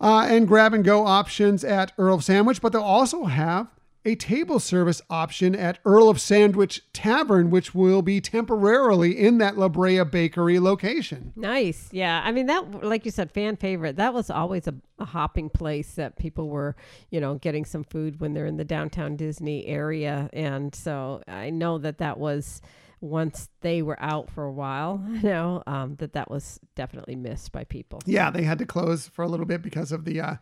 uh, and grab and go options at Earl of Sandwich, but they'll also have a table service option at Earl of Sandwich Tavern, which will be temporarily in that La Brea Bakery location.
Nice. Yeah. I mean, that, like you said, fan favorite. That was always a, a hopping place that people were, you know, getting some food when they're in the downtown Disney area. And so I know that that was once they were out for a while, you know, um, that that was definitely missed by people.
Yeah, they had to close for a little bit because of the, uh,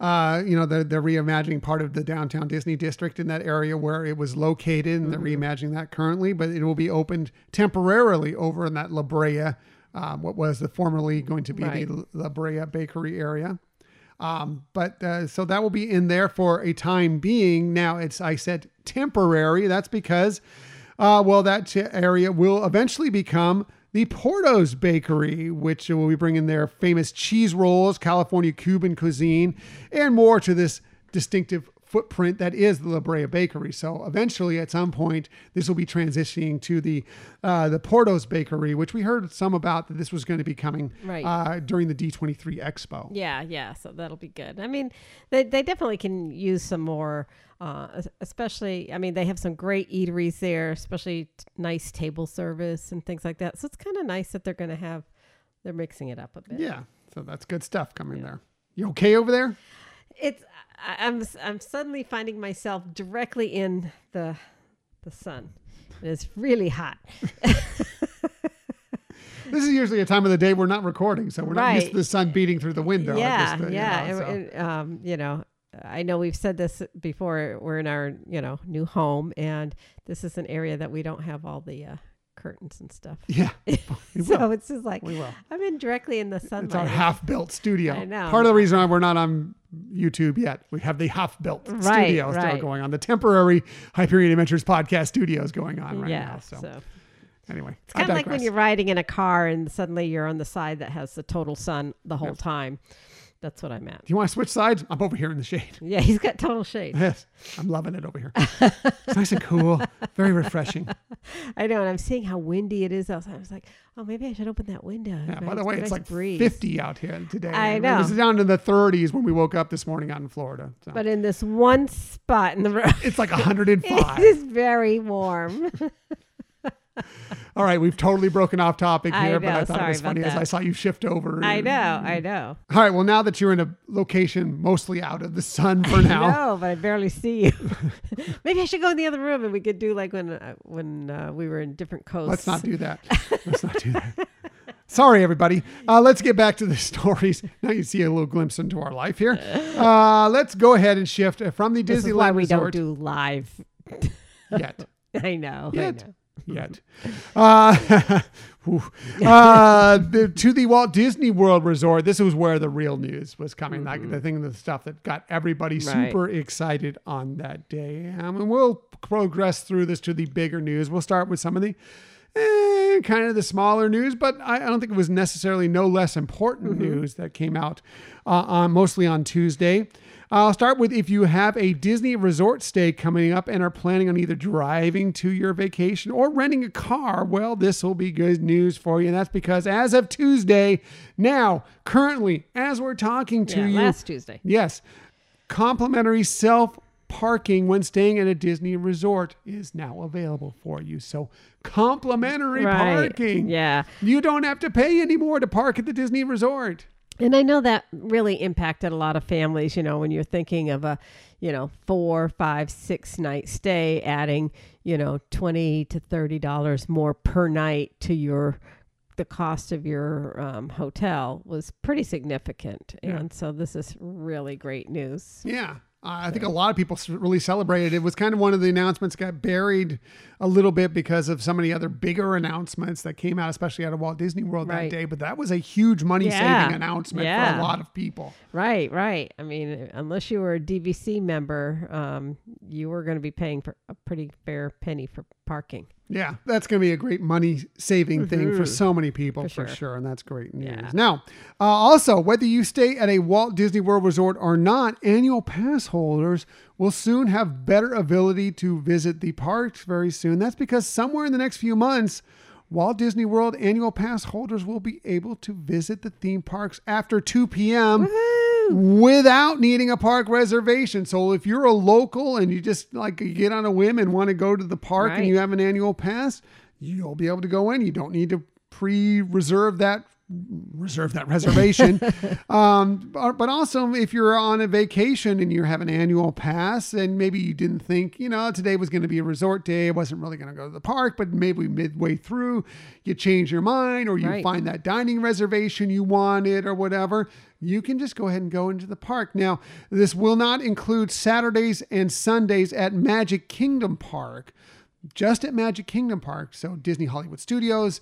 uh, you know, the the reimagining part of the downtown Disney district in that area where it was located, and they're reimagining that currently. But it will be opened temporarily over in that La Brea, um, what was the formerly going to be
Right.
the La Brea Bakery area. Um, but uh, so that will be in there for a time being. Now it's I said temporary. That's because, uh, well, that area will eventually become the Porto's Bakery, which will be bringing their famous cheese rolls, California Cuban cuisine, and more to this distinctive footprint that is the La Brea Bakery. So eventually, at some point, this will be transitioning to the uh, the Porto's Bakery, which we heard some about that this was going to be coming
Right.
uh, during the D23 Expo.
Yeah, yeah. So that'll be good. I mean, they, they definitely can use some more, uh, especially, I mean, they have some great eateries there, especially t- nice table service and things like that. So it's kind of nice that they're going to have, they're mixing it up a bit.
Yeah, so that's good stuff coming there. You okay over there?
It's, I'm, I'm suddenly finding myself directly in the, the sun. It's really hot.
This is usually a time of the day we're not recording, so we're not used to the sun beating through the window.
yeah,
this, uh, you
yeah.
know, so-
and, and, um, you know, I know we've said this before. We're in our, you know, new home, and this is an area that we don't have all the uh, curtains and stuff.
yeah,
so
will.
it's just like
We will.
I'm in directly in the sunlight.
It's our half-built studio.
I know.
Part of the reason why we're not on YouTube yet, we have the half-built
Right,
studio still going on. The temporary Hyperion Adventures podcast studio is going on right
yeah.
now.
So,
So, anyway,
it's kind of like when you're riding in a car and suddenly you're on the side that has the total sun the whole
Yep.
time. That's what I'm at.
Do you want to switch sides? I'm over here in the shade.
Yeah, he's got total shade.
Yes, I'm loving it over here. It's nice and cool, very refreshing.
I know, and I'm seeing how windy it is outside. I was like, oh, maybe I should open that window.
Yeah, by the way, it's
nice
like
breeze.
50 out here today.
I
It
know.
was down in the 30s when we woke up this morning out in Florida. So.
But in this one spot in the room,
it's like 105.
it is very warm.
All right, we've totally broken off topic
I
here, but I
know,
thought it was funny as. I saw you shift over.
I know, I know.
All right, well, now that you're in a location mostly out of the sun for now,
No, but I barely see you. Maybe I should go in the other room and we could do like when uh, when uh, we were in different coasts.
let's not do that. Let's not do that. Sorry, everybody. Uh, let's get back to the stories. Now you see a little glimpse into our life here. Uh, let's go ahead and shift from the
This
Disneyland
is why we
resort
don't do live.
yet.
I know.
Yet.
I know.
Yet. Uh, uh, to the Walt Disney World Resort. This was where the real news was coming. Like the thing, the stuff that got everybody
Right.
super excited on that day. Um, and we'll progress through this to the bigger news. We'll start with some of the eh, kind of the smaller news, but I, I don't think it was necessarily no less important news that came out uh, on mostly on Tuesday. I'll start with if you have a Disney resort stay coming up and are planning on either driving to your vacation or renting a car, well, this will be good news for you. And that's because as of Tuesday, now, currently, as we're talking to
Yeah,
you,
last Tuesday.
Yes. Complimentary self parking when staying at a Disney resort is now available for you. So, complimentary
Right.
parking.
Yeah.
You don't have to pay anymore to park at the Disney resort.
And I know that really impacted a lot of families, you know, when you're thinking of a, you know, four, five, six night stay, adding, you know, 20 to $30 more per night to your the cost of your um, hotel was pretty significant.
Yeah.
And so this is really great news.
Yeah. Uh, I think a lot of people really celebrated. It was kind of one of the announcements got buried a little bit because of so many other bigger announcements that came out, especially out of Walt Disney World
Right.
that day. But that was a huge money saving
Yeah.
announcement for a lot of people.
Right, right. I mean, unless you were a DVC member, um, you were going to be paying for a pretty fair penny for parking.
Yeah, that's going to be a great money saving thing for
Mhm.
so many people for,
For
sure.
sure.
and that's great news.
Yeah.
Now, uh, also, whether you stay at a Walt Disney World resort or not, annual pass holders will soon have better ability to visit the parks very soon. That's because somewhere in the next few months, Walt Disney World annual pass holders will be able to visit the theme parks after 2 p.m. without needing a park reservation. So if you're a local and you just like you get on a whim and want to go to the park and you have an annual pass, you'll be able to go in. You don't need to pre-reserve that reserve that reservation. um, but also if you're on a vacation and you have an annual pass and maybe you didn't think, you know, today was going to be a resort day, I wasn't really going to go to the park, but maybe midway through you change your mind or you
Right.
find that dining reservation you wanted or whatever, you can just go ahead and go into the park. Now, this will not include Saturdays and Sundays at Magic Kingdom Park, just at Magic Kingdom Park. So Disney Hollywood Studios,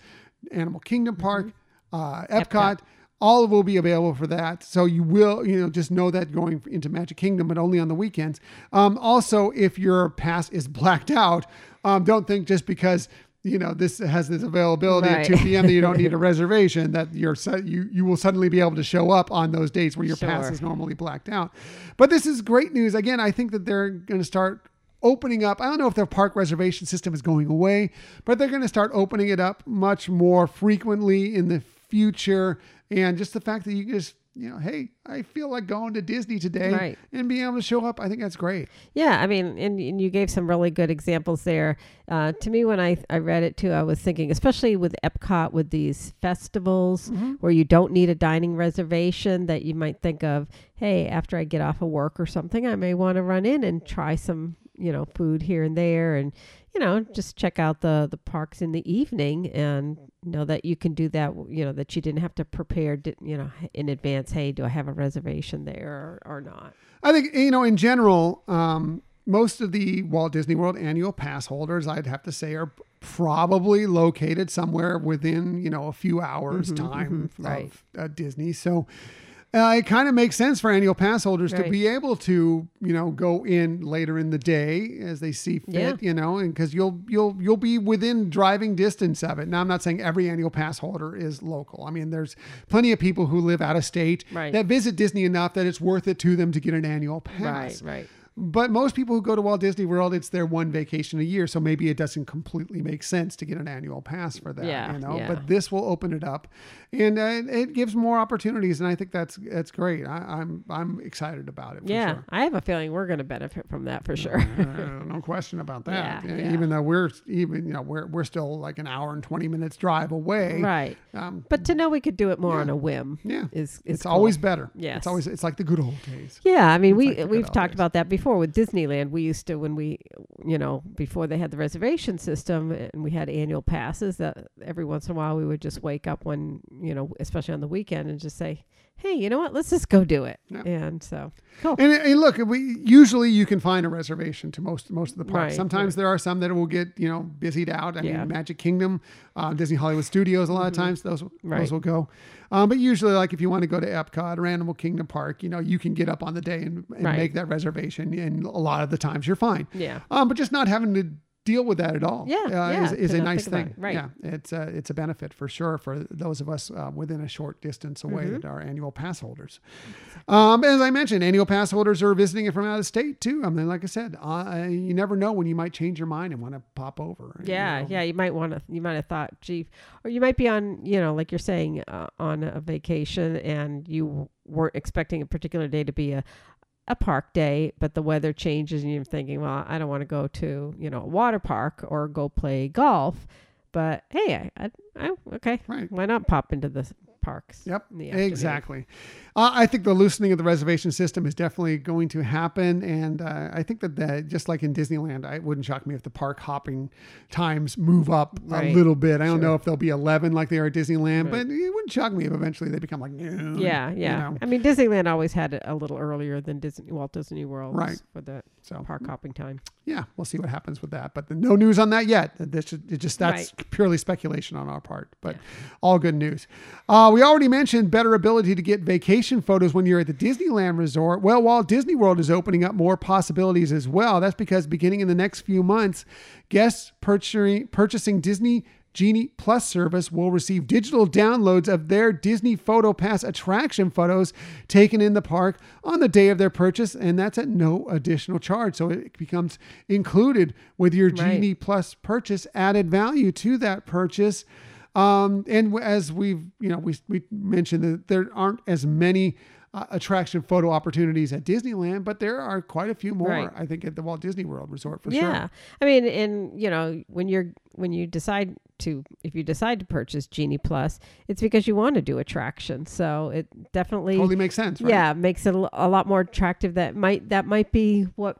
Animal Kingdom Park, uh, Epcot.
Epcot.
All will be available for that. So you will, you know, just know that going into Magic Kingdom, but only on the weekends. Um, also, if your pass is blacked out, um, don't think just because you know this has this availability at 2 p.m. that you don't need a reservation that you're su- you you will suddenly be able to show up on those dates where your pass is normally blacked out. But this is great news. Again, I think that they're going to start opening up. I don't know if their park reservation system is going away, but they're going to start opening it up much more frequently in the future. And just the fact that you just you know, hey, I feel like going to Disney today
Right.
and being able to show up. I think that's great.
Yeah, I mean, and, and you gave some really good examples there. Uh, to me, when I, I read it too, I was thinking, especially with Epcot, with these festivals where you don't need a dining reservation, that you might think of, hey, after I get off of work or something, I may want to run in and try some, you know, food here and there, and you know, just check out the the parks in the evening, and know that you can do that. You know, that you didn't have to prepare, you know, in advance. Hey, do I have a reservation there or, or not?
I think you know in general, um, most of the Walt Disney World annual pass holders, I'd have to say, are probably located somewhere within you know a few hours time
mhm, right.
of uh, Disney. So. Uh, it kind of makes sense for annual pass holders to be able to, you know, go in later in the day as they see fit,
Yeah.
you know, and because you'll you'll you'll be within driving distance of it. Now, I'm not saying every annual pass holder is local. I mean, there's plenty of people who live out of state
Right.
that visit Disney enough that it's worth it to them to get an annual pass.
Right, right.
But most people who go to Walt Disney World, it's their one vacation a year, so maybe it doesn't completely make sense to get an annual pass for that.
Yeah,
you know.
yeah.
But this will open it up, and uh, it- gives more opportunities, and I think that's that's great. I, I'm I'm excited about it. For
Yeah,
sure.
I have a feeling we're going to benefit from that for sure.
Uh, no question about that.
Yeah, yeah.
Even though we're even you know we're we're still like an hour and twenty minutes drive away.
right.
Um,
But to know we could do it more
Yeah.
on a whim
yeah,
is, is
it's
cool.
always better.
Yes.
it's always it's like the good old days.
Yeah, I mean,
It's
we
like
we've talked
days.
about that before with Disneyland. We used to when we, you know, before they had the reservation system and we had annual passes. That every once in a while we would just wake up when you know, especially on the weekend, and just say, "Hey, you know what? Let's just go do it."
Yeah.
And so, cool.
And, and look, we usually you can find a reservation to most most of the parks.
Right,
Sometimes there are some that will get you know busied out. I
Yeah.
mean, Magic Kingdom, uh, Disney Hollywood Studios. A lot of times those those will go. Um, but usually, like if you want to go to Epcot or Animal Kingdom Park, you know you can get up on the day and, and
Right.
make that reservation. And a lot of the times you're fine.
yeah.
Um, but just not having to deal with that at all.
Yeah,
uh,
yeah,
is, is a nice thing.
right.
Yeah, it's a, it's a benefit for sure for those of us uh, within a short distance away
Mm-hmm.
that are annual pass holders. Um, as I mentioned, annual pass holders are visiting it from out of state too. I mean, like I said, uh, you never know when you might change your mind and want to pop over. you
Yeah,
know.
yeah. You might want to. You might have thought, gee, or you might be on, you know, like you're saying, uh, on a vacation, and you weren't expecting a particular day to be a a park day, but the weather changes, and you're thinking, well, I don't want to go to, you know, a water park or go play golf. But hey, I, I, I okay,
Right.
why not pop into the parks.
Yep,
in the afternoon.
exactly. Uh, I think the loosening of the reservation system is definitely going to happen, and uh, I think that the, just like in Disneyland, I- it wouldn't shock me if the park hopping times move up a little bit. I don't
Sure.
know if they'll be eleven like they are at Disneyland,
Right.
but it wouldn't shock me if eventually they become like noon,
Yeah,
you
yeah.
know?
I mean, Disneyland always had it a little earlier than Disney Walt Disney World
Right.
for the
So
park hopping time.
yeah, we'll see what happens with that. But the, no news on that yet. This it just that's purely speculation on our part, but all good news. Uh, Uh, we already mentioned better ability to get vacation photos when you're at the Disneyland Resort. Well, while Disney World is opening up more possibilities as well, that's because beginning in the next few months, guests purchasing purchasing Disney. Genie Plus service will receive digital downloads of their Disney Photo Pass attraction photos taken in the park on the day of their purchase, and that's at no additional charge. So it becomes included with your
Right.
Genie Plus purchase, added value to that purchase. Um, and as we've, you know, we, we mentioned that there aren't as many uh, attraction photo opportunities at Disneyland, but there are quite a few more,
Right.
I think, at the Walt Disney World Resort for
yeah.
sure. Yeah.
I mean, and you know, when you're when you decide to if you decide to purchase Genie Plus, it's because you want to do attractions. So it definitely
Totally makes sense, right?
yeah makes it a lot more attractive. That might that might be what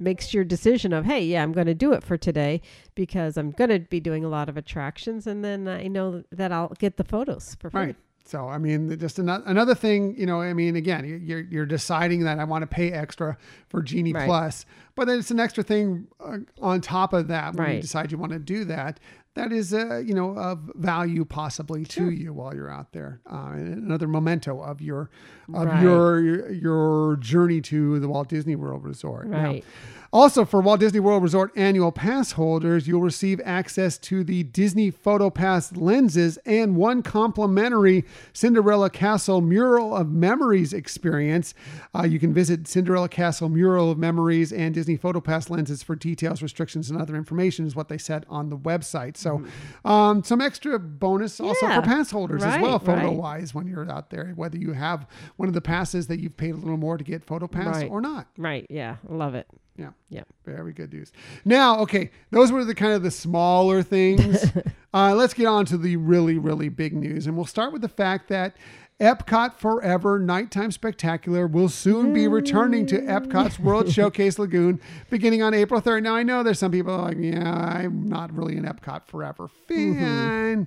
makes your decision of hey yeah i'm going to do it for today because i'm going to be doing a lot of attractions and then i know that i'll get the photos for free
Right. So I mean, just another another thing, you know. I mean, again, you- you're you're deciding that I want to pay extra for Genie
Right.
Plus, but then it's an extra thing uh, on top of that when you decide you want to do that. That is, uh, you know, of value possibly to you while you're out there. Uh, another memento of your of
Right.
your your journey to the Walt Disney World Resort. Now,
Right.
Also, for Walt Disney World Resort annual pass holders, you'll receive access to the Disney PhotoPass lenses and one complimentary Cinderella Castle Mural of Memories experience. Uh, you can visit Cinderella Castle Mural of Memories and Disney PhotoPass lenses for details, restrictions, and other information, is what they said on the website. So, um, some extra bonus also
Yeah.
for pass holders as well, photo
right.
wise, when you're out there, whether you have one of the passes that you've paid a little more to get PhotoPass
Right.
or not.
right yeah love it
Yeah.
yeah
Very good news. Now, okay, those were the kind of the smaller things. uh, let's get on to the really, really big news. And we'll start with the fact that Epcot Forever Nighttime Spectacular will soon be returning to Epcot's World Showcase Lagoon beginning on April 3rd. Now, I know there's some people like, yeah, I'm not really an Epcot Forever fan.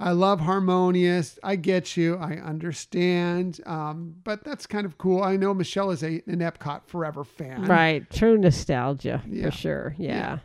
I love Harmonious. I get you. I understand. Um, but that's kind of cool. I know Michelle is a, an Epcot Forever fan.
right true nostalgia
Yeah.
for sure yeah,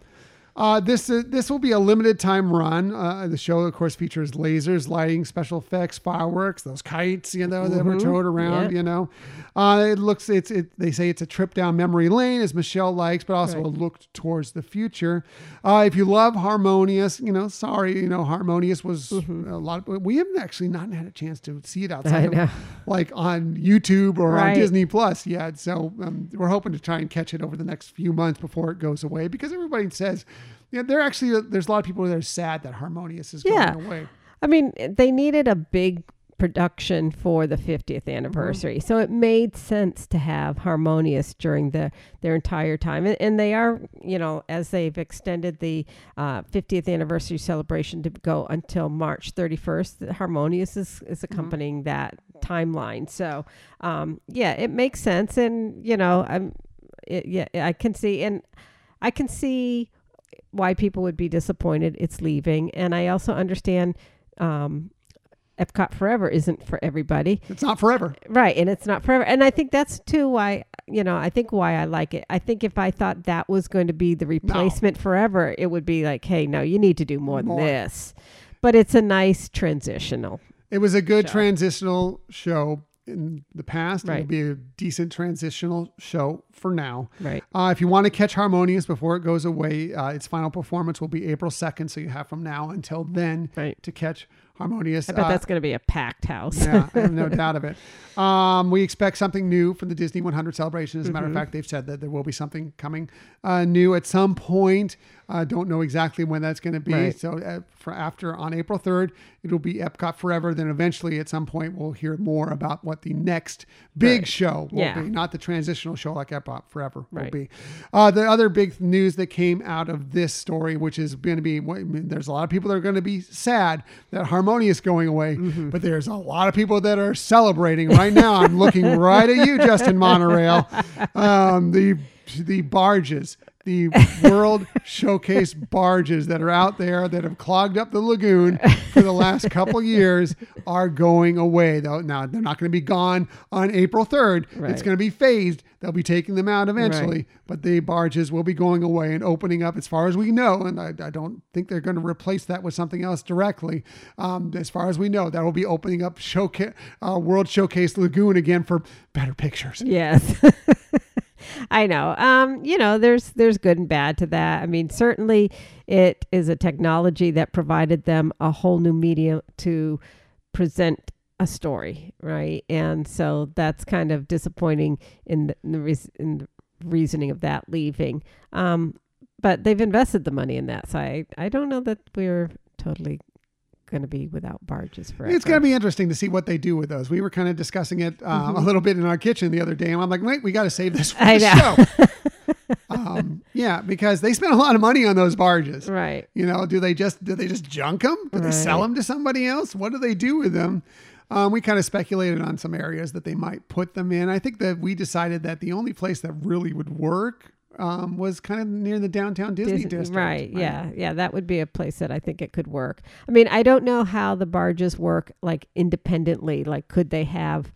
Uh, this uh, this will be a limited time run. Uh, the show, of course, features lasers, lighting, special effects, fireworks, those kites, you know, that were towed around.
Yeah.
You know, uh, it looks it's it. They say it's a trip down memory lane, as Michelle likes, but also
Right.
a look towards the future. Uh, if you love Harmonious, you know, sorry, you know, Harmonious was a lot. Of, we haven't actually not had a chance to see it outside
Mm-hmm.
Of like on YouTube or on Disney Plus yet. So um, we're hoping to try and catch it over the next few months before it goes away because everybody says, yeah, they're actually there's a lot of people that are sad that Harmonious is
Yeah.
going away.
I mean, they needed a big production for the 50th anniversary. So it made sense to have Harmonious during the their entire time. And, and they are, you know, as they've extended the uh, 50th anniversary celebration to go until March 31st, Harmonious is, is accompanying that timeline. So, um, yeah, it makes sense. And, you know, I'm, it, yeah, I can see, and I can see why people would be disappointed it's leaving. And I also understand um, Epcot Forever isn't for everybody.
It's not forever.
Right. And it's not forever. And I think that's too why, you know, I think why I like it. I think if I thought that was going to be the replacement forever, it would be like, hey, no, you need to do more,
More.
than this. But it's a nice transitional.
It was a good
Show.
transitional show in the past. It'll be a decent transitional show for now.
Right.
Uh, if you want to catch Harmonious before it goes away, uh, its final performance will be April 2nd. So you have from now until then
Right.
to catch Harmonious.
I bet
Uh,
that's going to be a packed house.
yeah, I have no doubt of it. Um, we expect something new from the Disney 100 celebration. As a matter
Mm-hmm.
of fact, they've said that there will be something coming uh, new at some point. Uh, don't know exactly when that's going to be.
Right.
So uh, for after on April 3rd, it'll be Epcot Forever. Then eventually, at some point, we'll hear more about what the next big
Right.
show will
Yeah.
be, not the transitional show like Epcot Forever will
Right.
be. Uh, the other big news that came out of this story, which is going to be, there's a lot of people that are going to be sad that Harmonious going away,
Mm-hmm.
but there's a lot of people that are celebrating right now. I'm looking right at you, Justin Monorail. Um, the the barges, the World Showcase barges that are out there that have clogged up the lagoon for the last couple years are going away. Though now they're not going to be gone on April 3rd.
Right.
It's going to be phased. They'll be taking them out eventually,
Right.
but the barges will be going away and opening up as far as we know. And I, I don't think they're going to replace that with something else directly. Um, as far as we know, that will be opening up showcase, uh, World Showcase Lagoon again for better pictures.
Yes. I know. Um, you know, there's there's good and bad to that. I mean, certainly it is a technology that provided them a whole new medium to present a story, right? And so that's kind of disappointing in the, in the, reas- in the reasoning of that leaving. Um, but they've invested the money in that, so I, I don't know that we're totally going to be without barges forever.
It's going to be interesting to see what they do with those. We were kind of discussing it uh, a little bit in our kitchen the other day, and I'm like, wait, we got to save this for
I
the
know.
show. um, yeah, because they spent a lot of money on those barges.
right.
You know, do they just do they just junk them? Do they sell them to somebody else? What do they do with them? Um, we kind of speculated on some areas that they might put them in. I think that we decided that the only place that really would work um, was kind of near the downtown Disney,
Disney-
district.
Right, yeah, yeah, that would be a place that I think it could work. I mean, I don't know how the barges work like independently. Like, could they have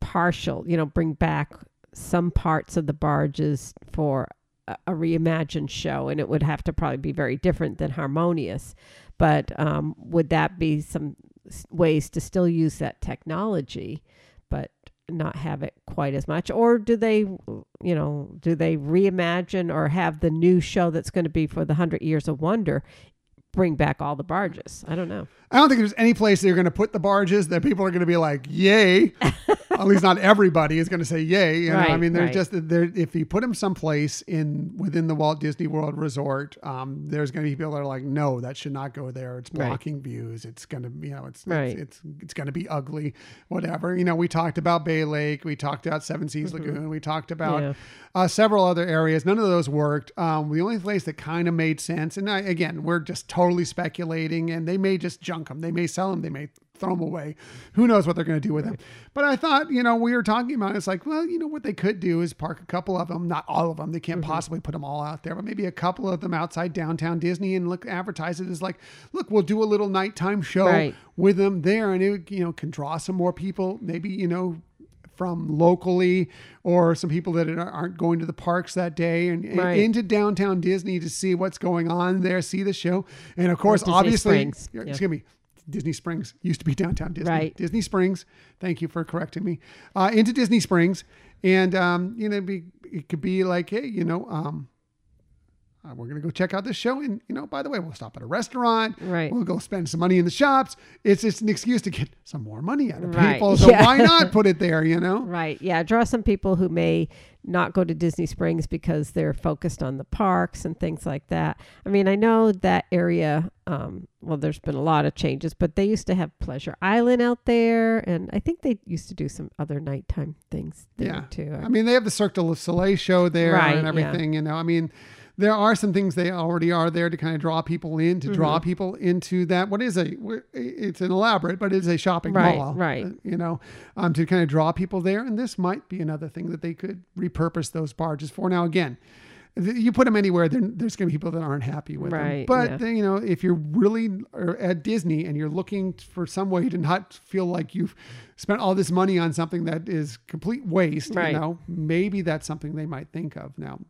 partial, you know, bring back some parts of the barges for a, a reimagined show, and it would have to probably be very different than Harmonious. But um, would that be some ways to still use that technology, but not have it quite as much? Or do they, you know, do they reimagine or have the new show that's going to be for the Hundred Years of Wonder bring back all the barges? I don't know.
I don't think there's any place they're going to put the barges that people are going to be like, "Yay!" At least not everybody is going to say "Yay." You know, I mean, they're
right.
just they're if you put them someplace in within the Walt Disney World Resort, um, there's going to be people that are like, "No, that should not go there. It's
Right.
blocking views. It's going to, you know, it's
Right.
it's it's, it's going to be ugly, whatever." You know, we talked about Bay Lake, we talked about Seven Seas Lagoon, we talked about
Mm-hmm. Yeah.
uh, several other areas. None of those worked. Um, the only place that kind of made sense, and I, again, we're just totally speculating, and they may just junk them. They may sell them. They may throw them away. Who knows what they're going to do with them? But I thought, you know, we were talking about. It's like, well, you know, what they could do is park a couple of them, not all of them. They can't mm-hmm. possibly put them all out there, but maybe a couple of them outside downtown Disney, and look, advertise it as like, look, we'll do a little nighttime show
Right.
with them there, and it, you know, can draw some more people. Maybe you know from locally or some people that aren't going to the parks that day and, and
Right.
into downtown Disney to see what's going on there, see the show. And of course,
Disney
obviously,
Springs, yeah.
excuse me, Disney Springs used to be downtown Disney.
Right.
Disney Springs. Thank you for correcting me. Uh, into Disney Springs. And, um, you know, be, it could be like, hey, you know, um, uh, we're going to go check out this show. And, you know, by the way, we'll stop at a restaurant.
Right.
We'll go spend some money in the shops. It's just an excuse to get some more money out of
Right.
people. So
Yeah.
why not put it there, you know?
Right. Yeah. Draw some people who may not go to Disney Springs because they're focused on the parks and things like that. I mean, I know that area, um, well, there's been a lot of changes, but they used to have Pleasure Island out there. And I think they used to do some other nighttime things there
Yeah.
too.
I mean, they have the Cirque du Soleil show there
Right,
and
yeah.
everything, you know. I mean, there are some things they already are there to kind of draw people in, to draw
Mm-hmm.
people into that. What is a, it's an elaborate, but it's a shopping
Right,
mall.
right.
uh, You know, um, to kind of draw people there. And this might be another thing that they could repurpose those barges for. Now, again, you put them anywhere, then there's going to be people that aren't happy with them.
Right,
But
yeah.
then, you know, if you're really at Disney and you're looking for some way to not feel like you've spent all this money on something that is complete waste,
Right.
you know, maybe that's something they might think of. Now,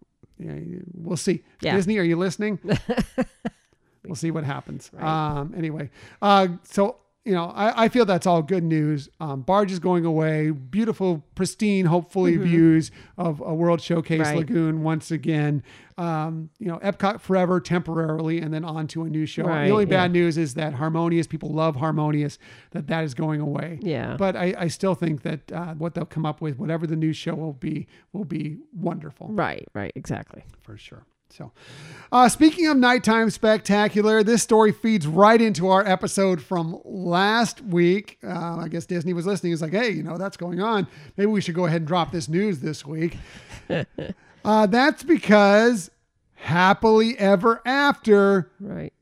yeah, we'll see.
Yeah.
Disney, are you listening? we'll see what happens. Um, anyway, uh, so you know, I, I feel that's all good news. Um, barge is going away. Beautiful, pristine, hopefully views of a World Showcase
Mm-hmm. Right.
Lagoon once again. Um, you know, Epcot forever temporarily, and then on to a new show.
Right,
the only
yeah.
bad news is that Harmonious people love Harmonious. That that is going away.
Yeah.
But I, I still think that uh, what they'll come up with, whatever the new show will be, will be wonderful
right. Right. Exactly.
for sure. So, uh, speaking of nighttime spectacular, this story feeds right into our episode from last week. Uh, I guess Disney was listening. It's like, hey, you know, that's going on. Maybe we should go ahead and drop this news this week. uh, that's because happily ever after,
Right.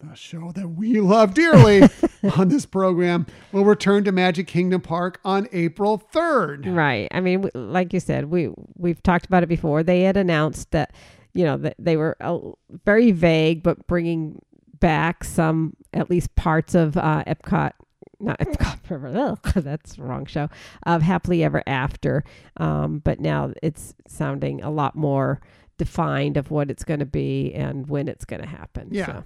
the show that we love dearly on this program, will return to Magic Kingdom Park on April 3rd.
Right. I mean, like you said, we we've talked about it before. They had announced that, you know, they were very vague, but bringing back some, at least parts of uh, Epcot. Not Epcot, ugh, that's the wrong show. Of Happily Ever After, um, but now it's sounding a lot more defined of what it's going to be and when it's going to happen.
Yeah.
So,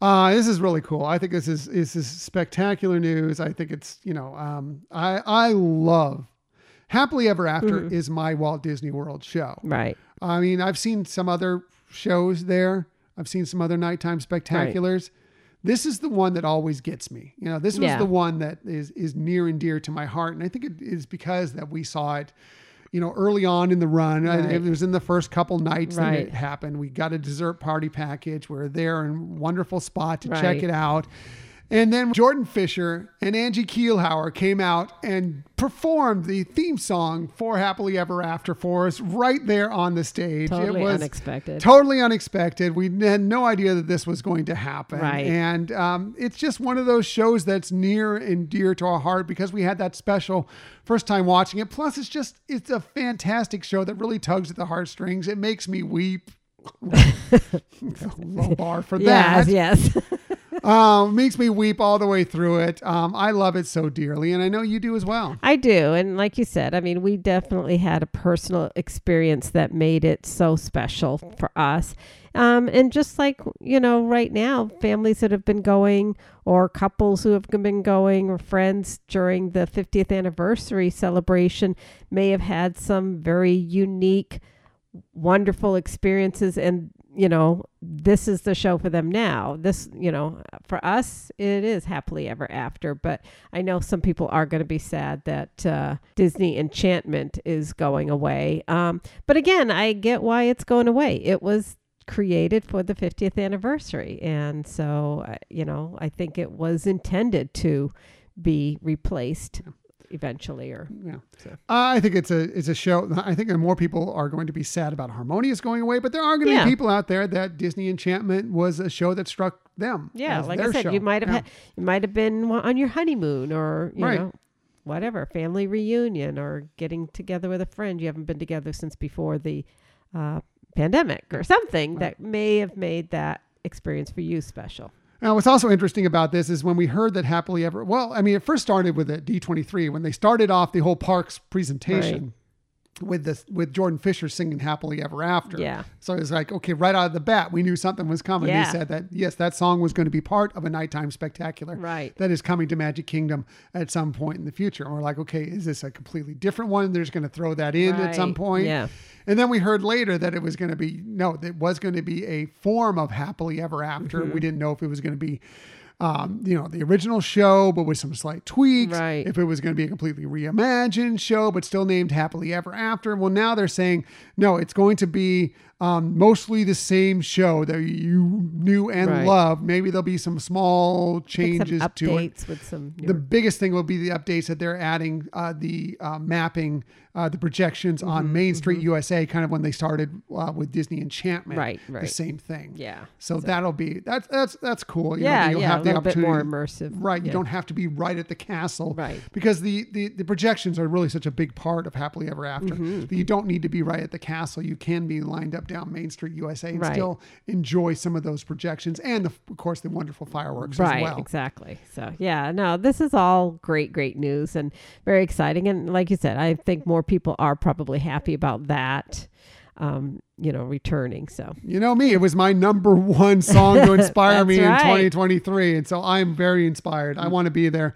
Uh, this is really cool. I think this is this is spectacular news. I think it's you know um, I I love Happily Ever After
Mhm.
is my Walt Disney World show.
right.
I mean I've seen some other shows there. I've seen some other nighttime spectaculars. This is the one that always gets me. You know, this was
Yeah.
the one that is is near and dear to my heart, and I think it is because that we saw it. You know, early on in the run,
Right.
it was in the first couple nights that it happened. We got a dessert party package. We are there in wonderful spot to check it out. And then Jordan Fisher and Angie Keilhauer came out and performed the theme song for Happily Ever After for us right there on the stage.
Totally
it was
unexpected.
totally unexpected. We had no idea that this was going to happen.
Right.
And um, it's just one of those shows that's near and dear to our heart because we had that special first time watching it. Plus, it's just, it's a fantastic show that really tugs at the heartstrings. It makes me weep. Low bar for that
Yes, yes.
um, makes me weep all the way through it. Um, I love it so dearly, and I know you do as well.
I do. And like you said, I mean, we definitely had a personal experience that made it so special for us. Um, and just like, you know, right now, families that have been going, or couples who have been going, or friends during the 50th anniversary celebration may have had some very unique, wonderful experiences. And, you know, this is the show for them now. This, you know, for us, it is happily ever after. But I know some people are going to be sad that uh, Disney Enchantment is going away. Um, but again, I get why it's going away. It was created for the 50th anniversary. And so, uh, you know, I think it was intended to be replaced eventually or
Yeah,
So-
I think it's a it's a show. I think more people are going to be sad about Harmonious going away, but there are going to
Yeah.
be people out there that Disney Enchantment was a show that struck them.
Yeah, like I said,
show.
you might have
Yeah.
had, you might have been on your honeymoon or you
Right.
know whatever family reunion or getting together with a friend you haven't been together since before the uh, pandemic or something that may have made that experience for you special.
Now, what's also interesting about this is when we heard that Happily Ever, well, I mean, it first started with a D23 when they started off the whole parks presentation with this, with Jordan Fisher singing Happily Ever After.
Yeah.
So it was like, okay, right out of the bat, we knew something was coming.
Yeah.
They said that, yes, that song was going to be part of a nighttime spectacular
Right.
that is coming to Magic Kingdom at some point in the future. And we're like, okay, is this a completely different one? They're just going to throw that in at some point.
Yeah.
And then we heard later that it was going to be no, it was going to be a form of happily ever after.
Mm-hmm.
We didn't know if it was going to be, um, you know, the original show, but with some slight tweaks.
Right.
If it was going to be a completely reimagined show, but still named happily ever after. Well, now they're saying no, it's going to be um, mostly the same show that you knew and
Right.
loved. Maybe there'll be some small
think some
changes to it
updates with some
the biggest thing will be the updates that they're adding uh, the uh, mapping uh, the projections
Mm-hmm,
on main street usa kind of when they started uh, with disney enchantment
Right, right.
the same thing
yeah.
so, that'll be that's that's that's cool you know,
yeah,
you'll
yeah,
have the
little bit more
opportunity
immersive.
right you don't have to be right at the castle
Right.
because the, the the projections are really such a big part of happily ever after
Mm-hmm.
that you don't need to be right at the castle you can be lined up down main street usa and
Right.
still enjoy some of those projections and the, of course the wonderful fireworks
right
as well
exactly so yeah no this is all great great news and very exciting and like you said i think more people are probably happy about that um you know returning so
You know me, it was my number one song to inspire me in 2023. And so I'm very inspired. I want to be there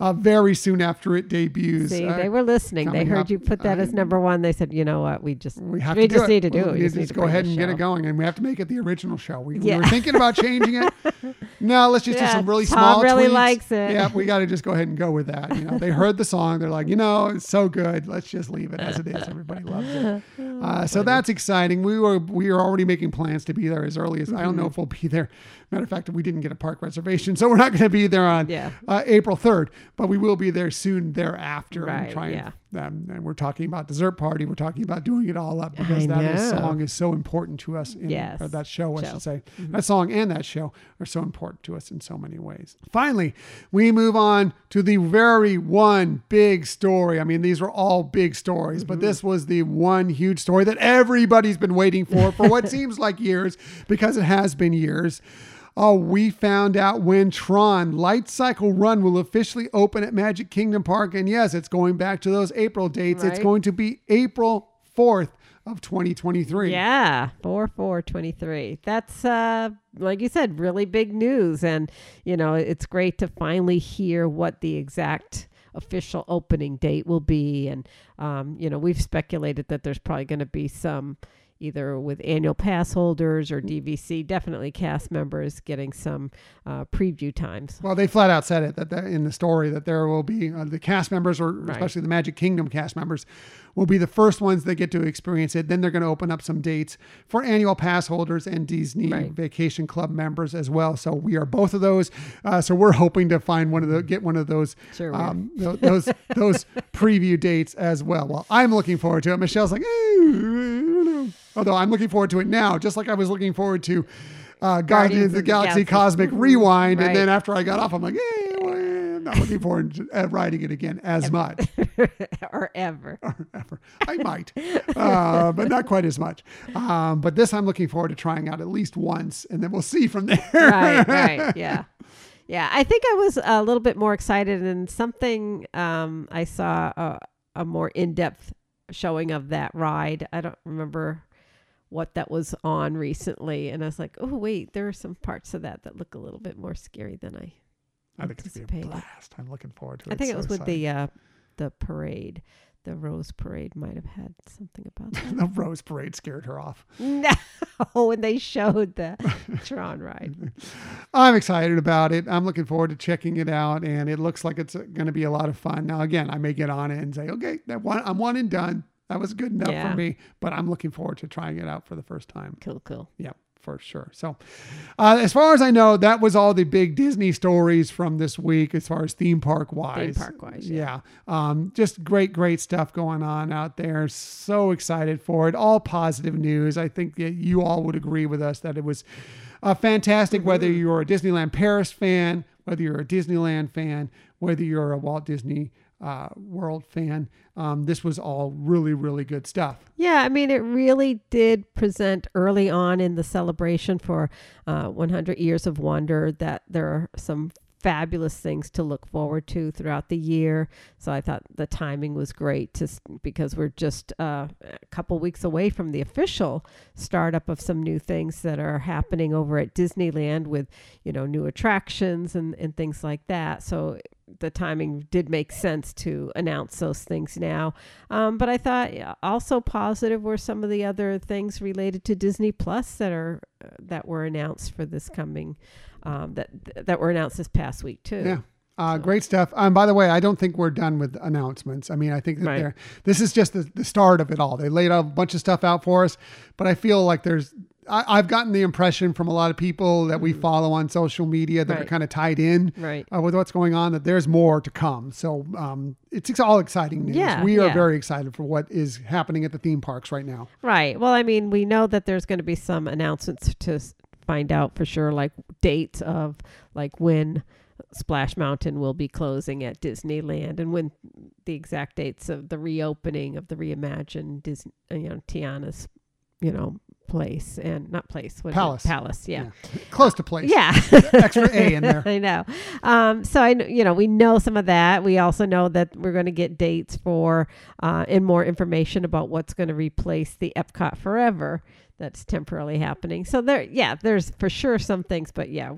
uh, very soon after it debuts.
see
Uh,
they were listening they heard
up,
you put that as number one they said you know what we just
we have
we
to
just need to do
We
it we just need
just
to
go ahead and get it going. And we have to make it the original show. We, we were thinking about changing it. No, let's just do some really
Tom
small
really
tweaks.
likes it.
Yeah, we got to just go ahead and go with that. You know, they heard the song. They're like, you know, it's so good. Let's just leave it as it is. Everybody loves it. Uh, so that's exciting. We were we are already making plans to be there as early as I don't know
Mm-hmm.
if we'll be there. Matter of fact, we didn't get a park reservation, so we're not going to be there on
Yeah.
uh, April third. but we will be there soon thereafter.
Right,
and trying,
yeah.
um, and we're talking about dessert party. We're talking about doing it all up because
I
that is- song is so important to us. In,
Yes.
that show, I
Show. Mm-hmm.
should say. That song and that show are so important to us in so many ways. Finally, we move on to the very one big story. I mean, these were all big stories,
Mm-hmm.
but this was the one huge story that everybody's been waiting for for what seems like years because it has been years. Oh, we found out when Tron Light Cycle Run will officially open at Magic Kingdom Park. And yes, it's going back to those April dates. It's going to be April 4th of 2023.
Yeah, four four twenty three. That's uh, like you said, really big news, and you know it's great to finally hear what the exact official opening date will be. And um, you know we've speculated that there's probably going to be some either with annual pass holders or DVC, definitely cast members getting some uh, preview times.
Well, they flat out said it that in the story that there will be uh, the cast members, or
Right.
especially the Magic Kingdom cast members, will be the first ones that get to experience it. Then they're going to open up some dates for annual pass holders and Disney
Right.
Vacation Club members as well. So we are both of those. Uh, so we're hoping to find one of the get one of those
Sure
um, tho- those those preview dates as well. Well, I'm looking forward to it. Michelle's like, I don't know. Although I'm looking forward to it now, just like I was looking forward to. Uh, Guardians of the Galaxy Cosmic Rewind,
Right.
and then after I got off, I'm like, eh, well, I'm not looking forward to uh, riding it again as much.
or ever.
Or Ever. I might, uh, but not quite as much. Um, but this I'm looking forward to trying out at least once, and then we'll see from there.
right, right, yeah, yeah. I think I was a little bit more excited, and something um, I saw a, a more in depth showing of that ride. I don't remember what that was on recently, and I was like, oh wait, there are some parts of that that look a little bit more scary than I.
I think it's gonna be a blast. I'm looking forward to it.
I think it was with
exciting.
the uh, the parade. The Rose Parade might have had something about that.
the Rose Parade scared her off.
no, when they showed the Tron ride.
I'm excited about it. I'm looking forward to checking it out, and it looks like it's going to be a lot of fun. Now, again, I may get on it and say, okay, that one, I'm one and done. That was good enough
Yeah.
for me, but I'm looking forward to trying it out for the first time.
Cool, cool.
Yeah, for sure. So, uh, as far as I know, that was all the big Disney stories from this week, as far as theme park wise.
Theme park-wise,
yeah. Um, just great, great stuff going on out there. So excited for it. All positive news. I think that you all would agree with us that it was uh, fantastic, whether
Mm-hmm.
you're a Disneyland Paris fan, whether you're a Disneyland fan, whether you're a Walt Disney uh, World fan. Um, this was all really, really good stuff.
Yeah, I mean, it really did present early on in the celebration for uh, 100 Years of Wonder that there are some fabulous things to look forward to throughout the year. So I thought the timing was great to, because we're just uh, a couple weeks away from the official startup of some new things that are happening over at Disneyland with, you know, new attractions and, and things like that. So the timing did make sense to announce those things now. Um, but I thought also positive were some of the other things related to Disney Plus that are uh, that were announced for this coming um, that that were announced this past week too.
Yeah. Uh,
So-
Great stuff. Um, by the way, I don't think we're done with announcements. I mean, I think that
Right.
they're, this is just the, the start of it all. They laid out a bunch of stuff out for us, but I feel like there's, I, I've gotten the impression from a lot of people that we follow on social media that are
Mm-hmm.
Kind of tied in
Right.
uh, with what's going on, that there's more to come. So um, it's, it's all exciting news.
Yeah,
we are
yeah.
very excited for what is happening at the theme parks right now.
Right. Well, I mean, we know that there's going to be some announcements to find out for sure, like dates of like when Splash Mountain will be closing at Disneyland and when the exact dates of the reopening of the reimagined Disney, you know, Tiana's, you know, place and not place, what?
Palace.
Palace. Yeah.
Close to place.
Yeah.
Extra A in there.
I know. Um, so I, you know, we know some of that. We also know that we're going to get dates for uh, and more information about what's going to replace the Epcot Forever that's temporarily happening. So there, yeah, there's for sure some things, but yeah,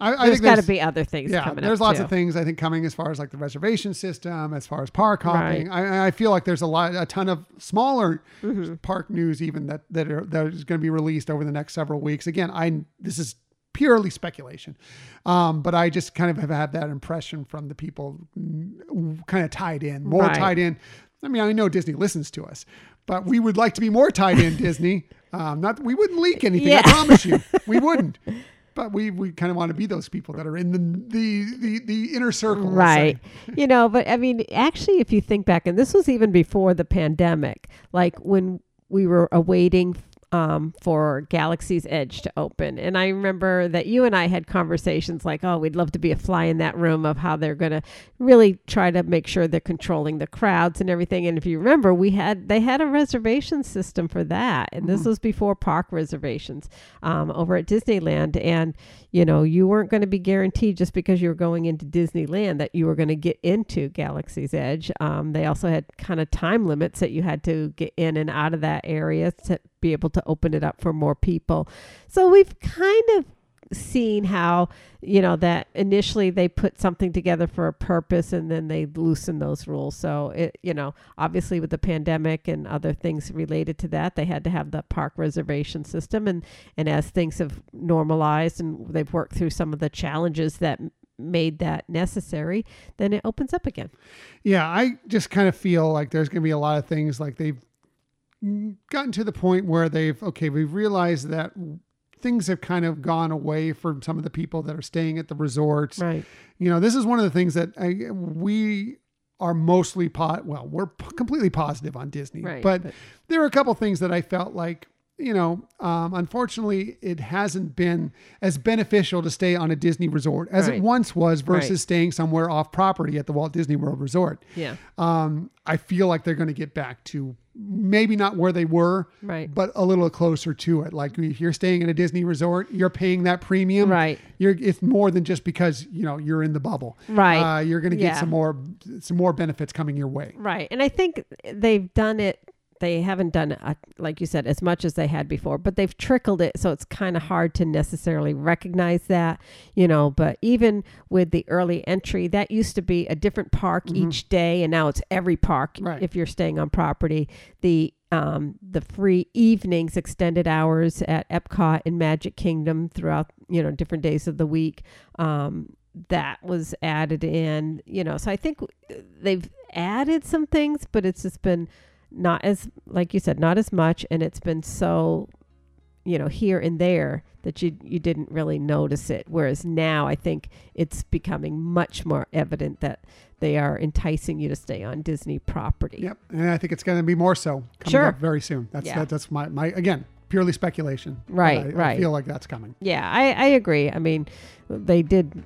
I- I
there's got to be other things
yeah,
coming
there's lots
too.
of things I think coming as far as like the reservation system, as far as park hopping.
Right.
I, I feel like there's a lot, a ton of smaller
Mm-hmm.
park news even that that are that is going to be released over the next several weeks. Again, I this is purely speculation, um, but I just kind of have had that impression from the people mm, kind of tied in, more
Right.
tied in. I mean, I know Disney listens to us, but we would like to be more tied in. Disney, um, not we wouldn't leak anything. I promise you, we wouldn't. but we we kind of want to be those people that are in the the the, the inner circle,
right. You know but i mean actually if you think back and this was even before the pandemic like when we were awaiting um, for Galaxy's Edge to open. And I remember that you and I had conversations like, oh, we'd love to be a fly in that room of how they're going to really try to make sure they're controlling the crowds and everything. And if you remember, we had they had a reservation system for that, and this was before park reservations um, over at Disneyland. And you know, you weren't going to be guaranteed just because you were going into Disneyland that you were going to get into Galaxy's Edge. Um, they also had kind of time limits that you had to get in and out of that area to be able to open it up for more people. So we've kind of seen how you know that initially they put something together for a purpose and then they loosen those rules. So it you know obviously with the pandemic and other things related to that they had to have the park reservation system. And and as things have normalized and they've worked through some of the challenges that made that necessary then it opens up again.
Yeah, I just kind of feel like there's going to be a lot of things like they've gotten to the point where they've okay, we've realized that things have kind of gone away from some of the people that are staying at the resorts.
right
You know, this is one of the things that I, we are mostly pot. Well, we're p- completely positive on Disney,
Right,
but,
but-
there are a couple things that I felt like. You know, um, unfortunately, it hasn't been as beneficial to stay on a Disney resort as
Right.
it once was versus
Right.
staying somewhere off property at the Walt Disney World Resort.
yeah
Um, I feel like they're going to get back to maybe not where they were,
Right.
but a little closer to it. Like if you're staying at a Disney resort, you're paying that premium,
Right.
You're it's more than just because you know you're in the bubble,
Right.
Uh, you're going to get
Yeah.
some more some more benefits coming your way.
Right. And I think they've done it they haven't done uh like you said as much as they had before, but they've trickled it so it's kind of hard to necessarily recognize that, you know, but even with the early entry, that used to be a different park each day and now it's every park
Right.
if you're staying on property. The um, the free evenings, extended hours at Epcot and Magic Kingdom throughout, you know, different days of the week. Um, that was added in, you know. So I think they've added some things, but it's just been not as, like you said, not as much, and it's been so, you know, here and there that you you didn't really notice it. Whereas now, I think it's becoming much more evident that they are enticing you to stay on Disney property.
Yep, and I think it's going to be more so coming
Sure.
up very soon. That's
Yeah.
that, that's my my again purely speculation.
Right,
I, I feel like that's coming.
Yeah, I, I agree. I mean, they did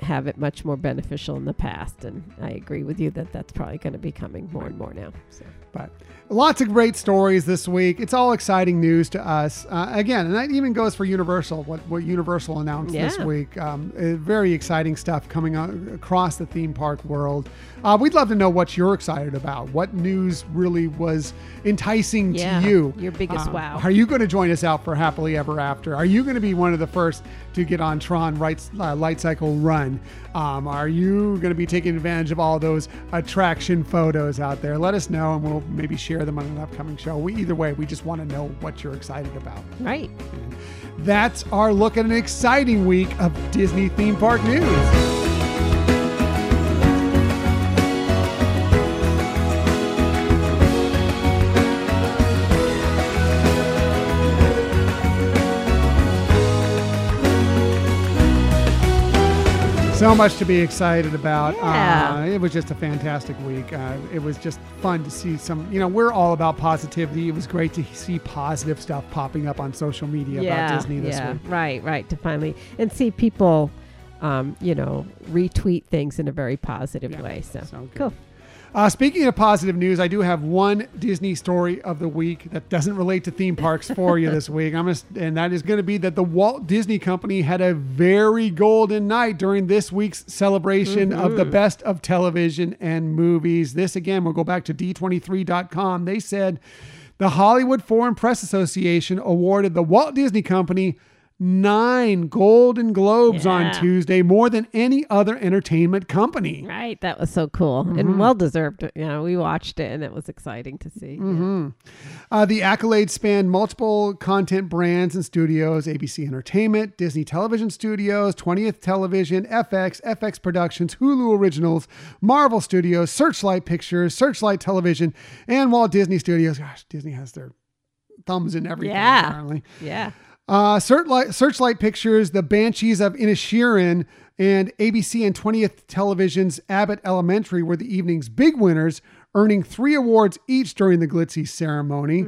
have it much more beneficial in the past, and I agree with you that that's probably going to be coming more and more now. So.
But lots of great stories this week. It's all exciting news to us. Uh, again, and that even goes for Universal. What what Universal announced this week. Um, uh, very exciting stuff coming on across the theme park world. Uh, we'd love to know what you're excited about. What news really was enticing
Yeah,
to you?
your biggest
Uh,
wow.
Are you going to join us out for Happily Ever After? Are you going to be one of the first to get on Tron Light, uh, Light Cycle Run? Um, are you going to be taking advantage of all those attraction photos out there? Let us know, and we'll maybe share them on an upcoming show. We either way, we just want to know what you're excited about.
Right.
That's our look at an exciting week of Disney theme park news. So much to be excited about.
Yeah.
Uh, it was just a fantastic week. Uh, it was just fun to see some, you know, we're all about positivity. It was great to see positive stuff popping up on social media
yeah.
about Disney this
yeah.
week.
Right. Right. To finally and see people, um, you know, retweet things in a very positive
Yeah.
way. So,
So
cool.
Uh, speaking of positive news, I do have one Disney story of the week that doesn't relate to theme parks for you this week. I'm gonna, and that is going to be that the Walt Disney Company had a very golden night during this week's celebration of the best of television and movies. This again, we'll go back to D23.com. They said the Hollywood Foreign Press Association awarded the Walt Disney Company nine Golden Globes on Tuesday, more than any other entertainment company.
Right. That was so cool
Mm-hmm.
and well deserved. You know, we watched it and it was exciting to see.
Mm-hmm. Uh, the accolades span multiple content brands and studios ABC Entertainment, Disney Television Studios, 20th Television, FX, FX Productions, Hulu Originals, Marvel Studios, Searchlight Pictures, Searchlight Television, and Walt Disney Studios. Gosh, Disney has their thumbs in everything,
Yeah.
apparently.
Yeah.
Uh, Searchlight, Searchlight Pictures, The Banshees of Inisherin, and ABC and 20th Television's Abbott Elementary were the evening's big winners, earning three awards each during the glitzy ceremony.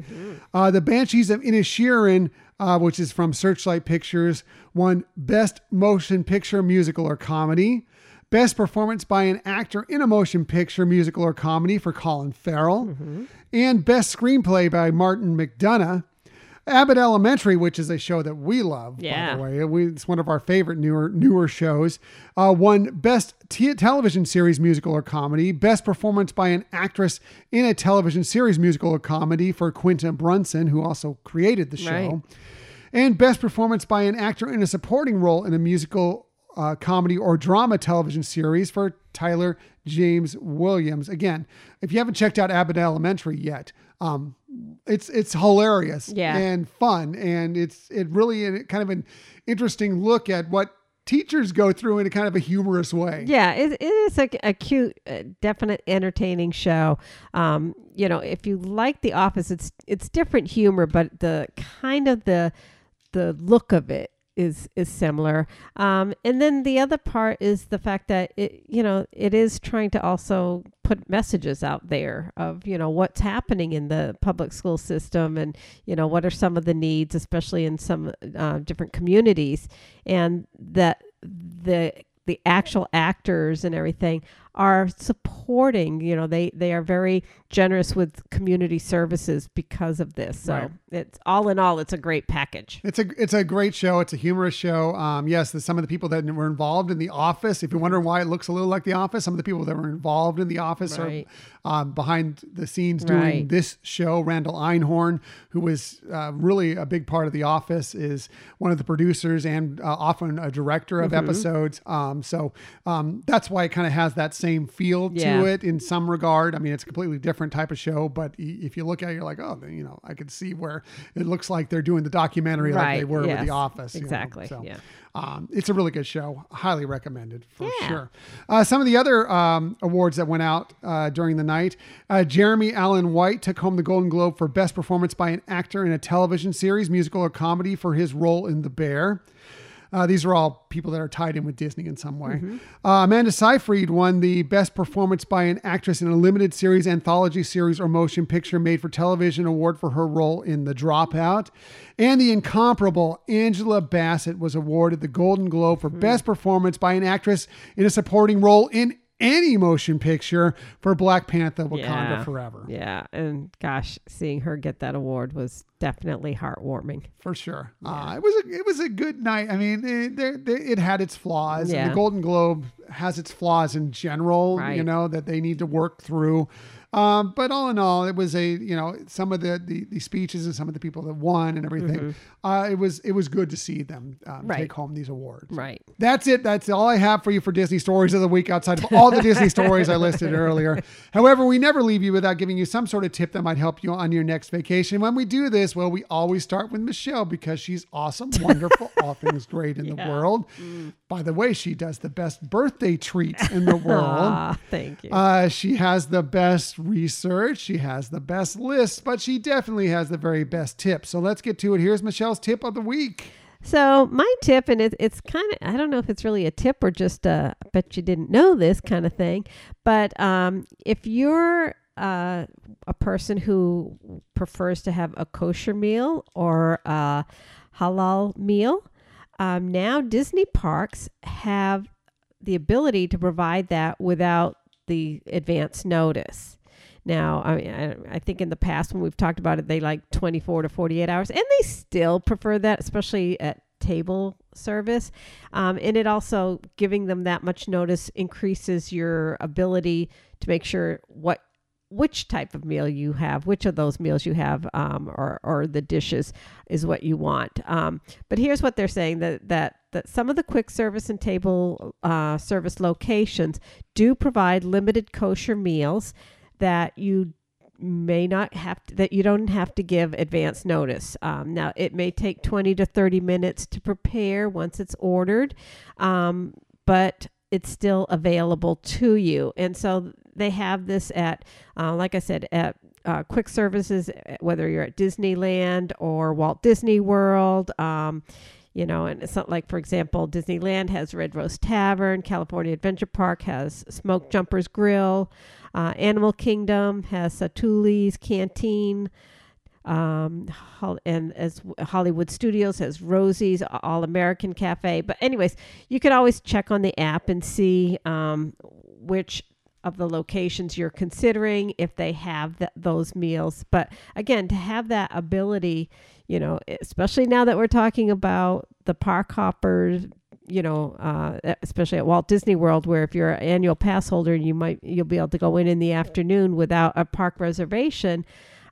Uh, the Banshees of Inisherin, uh, which is from Searchlight Pictures, won Best Motion Picture Musical or Comedy. Best performance by an actor in a motion picture, musical, or comedy for Colin Farrell. And best screenplay by Martin McDonagh. Abbott Elementary, which is a show that we love,
Yeah.
by the way. We, it's one of our favorite newer newer shows. Uh, won Best t- Television Series Musical or Comedy, Best Performance by an Actress in a Television Series Musical or Comedy for Quinta Brunson, who also created the show,
Right.
and Best Performance by an Actor in a Supporting Role in a Musical, uh, Comedy, or Drama Television Series for Tyler James Williams. Again, if you haven't checked out Abbott Elementary yet, um, it's it's hilarious
Yeah.
and fun, and it's it really kind of an interesting look at what teachers go through in a kind of a humorous way.
Yeah, it, it is a, a cute, uh, definite, entertaining show. Um, you know, if you like The Office, it's it's different humor, but the kind of the the look of it is is similar. Um, and then the other part is the fact that it, you know, it is trying to also put messages out there of you know what's happening in the public school system and you know what are some of the needs, especially in some uh, different communities, and that the the actual actors and everything are supporting you know they they are very generous with community services because of this so
Right.
it's all in all it's a great package
It's a it's a great show. It's a humorous show. Um, yes, some of the people that were involved in The Office. If you're wondering why it looks a little like The Office, some of the people that were involved in The Office
Right.
are um, behind the scenes doing
Right.
this show. Randall Einhorn, who was uh, really a big part of The Office, is one of the producers and uh, often a director of
Mm-hmm.
episodes. Um, so um, that's why it kind of has that same feel
Yeah.
to it in some regard. I mean, it's a completely different type of show, but if you look at it, you're like, oh, you know, I could see where it looks like they're doing the documentary like they
Right,
were with The Office. you know.
exactly,
So,
yeah.
um, it's a really good show. Highly recommended for
Yeah.
sure. Uh, some of the other um, awards that went out uh, during the night uh, Jeremy Allen White took home the Golden Globe for Best Performance by an Actor in a Television Series, Musical, or Comedy for his role in The Bear. Uh, these are all people that are tied in with Disney in some way. Uh, Amanda Seyfried won the Best Performance by an Actress in a Limited Series, Anthology Series, or Motion Picture Made for Television award for her role in The Dropout. And the incomparable Angela Bassett was awarded the Golden Globe for Best Performance by an Actress in a Supporting Role in any motion picture for Black Panther Wakanda
Yeah.
Forever.
yeah and gosh seeing her get that award was definitely heartwarming
for sure. Uh, it was a it was a good night. I mean, it, there, there, it had its flaws.
Yeah.
the Golden Globe has its flaws in general.
right.
You know that they need to work through. Um, but all in all, it was a you know some of the, the the speeches and some of the people that won and everything. Uh, it was it was good to see them um,
Mm-hmm. Right.
take home these awards.
right
That's it. That's all I have for you for Disney stories of the week outside of all the Disney stories I listed earlier. However, we never leave you without giving you some sort of tip that might help you on your next vacation. When we do this, well, we always start with Michelle because she's awesome, wonderful, all things great in the
Yeah.
world. By the way, she does the best birthday treats in the world.
ah thank you
Uh, she has the best research. She has the best lists, but she definitely has the very best tips. So let's get to it. Here's Michelle's tip of the week.
So my tip, and it, it's kind of I don't know if it's really a tip or just a bet you didn't know this kind of thing, but um, if you're uh, a person who prefers to have a kosher meal or a halal meal, um, now Disney parks have the ability to provide that without the advance notice. Now, I, mean, I, I think in the past when we've talked about it, they like 24 to 48 hours, and they still prefer that, especially at table service. Um, and it also giving them that much notice increases your ability to make sure what which type of meal you have, which of those meals you have, um, or or the dishes is what you want. Um, but here's what they're saying that that that some of the quick service and table uh, service locations do provide limited kosher meals that you may not have to, that you don't have to give advance notice. Um, now it may take 20 to 30 minutes to prepare once it's ordered, um, but it's still available to you. And so they have this at, uh, like I said, at uh, quick services, uh, whether you're at Disneyland or Walt Disney World. Um, you know, and it's not like, for example, Disneyland has Red Rose Tavern, California Adventure Park has Smoke Jumpers Grill, uh, Animal Kingdom has Satu'li's Canteen, um, and as Hollywood Studios has Rosie's All American Cafe. But anyways, you can always check on the app and see um, which of the locations you're considering if they have th- those meals. But again, to have that ability, you know, especially now that we're talking about the park hoppers, you know, uh, especially at Walt Disney World, where if you're an annual pass holder, you might you'll be able to go in in the afternoon without a park reservation.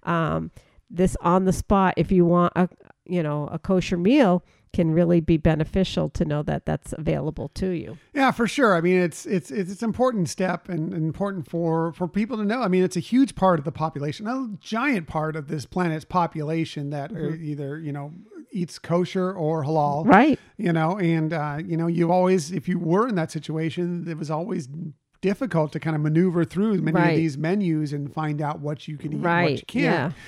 Um, this on the spot, if you want a you know a kosher meal, can really be beneficial to know that that's available to you.
Yeah, for sure. I mean, it's it's it's an important step and important for for people to know. I mean, it's a huge part of the population, a giant part of this planet's population that mm-hmm. either you know eats kosher or halal,
right?
You know, and uh, you know, you always if you were in that situation, it was always difficult to kind of maneuver through many right. of these menus and find out what you can eat, right. what you can't. Yeah.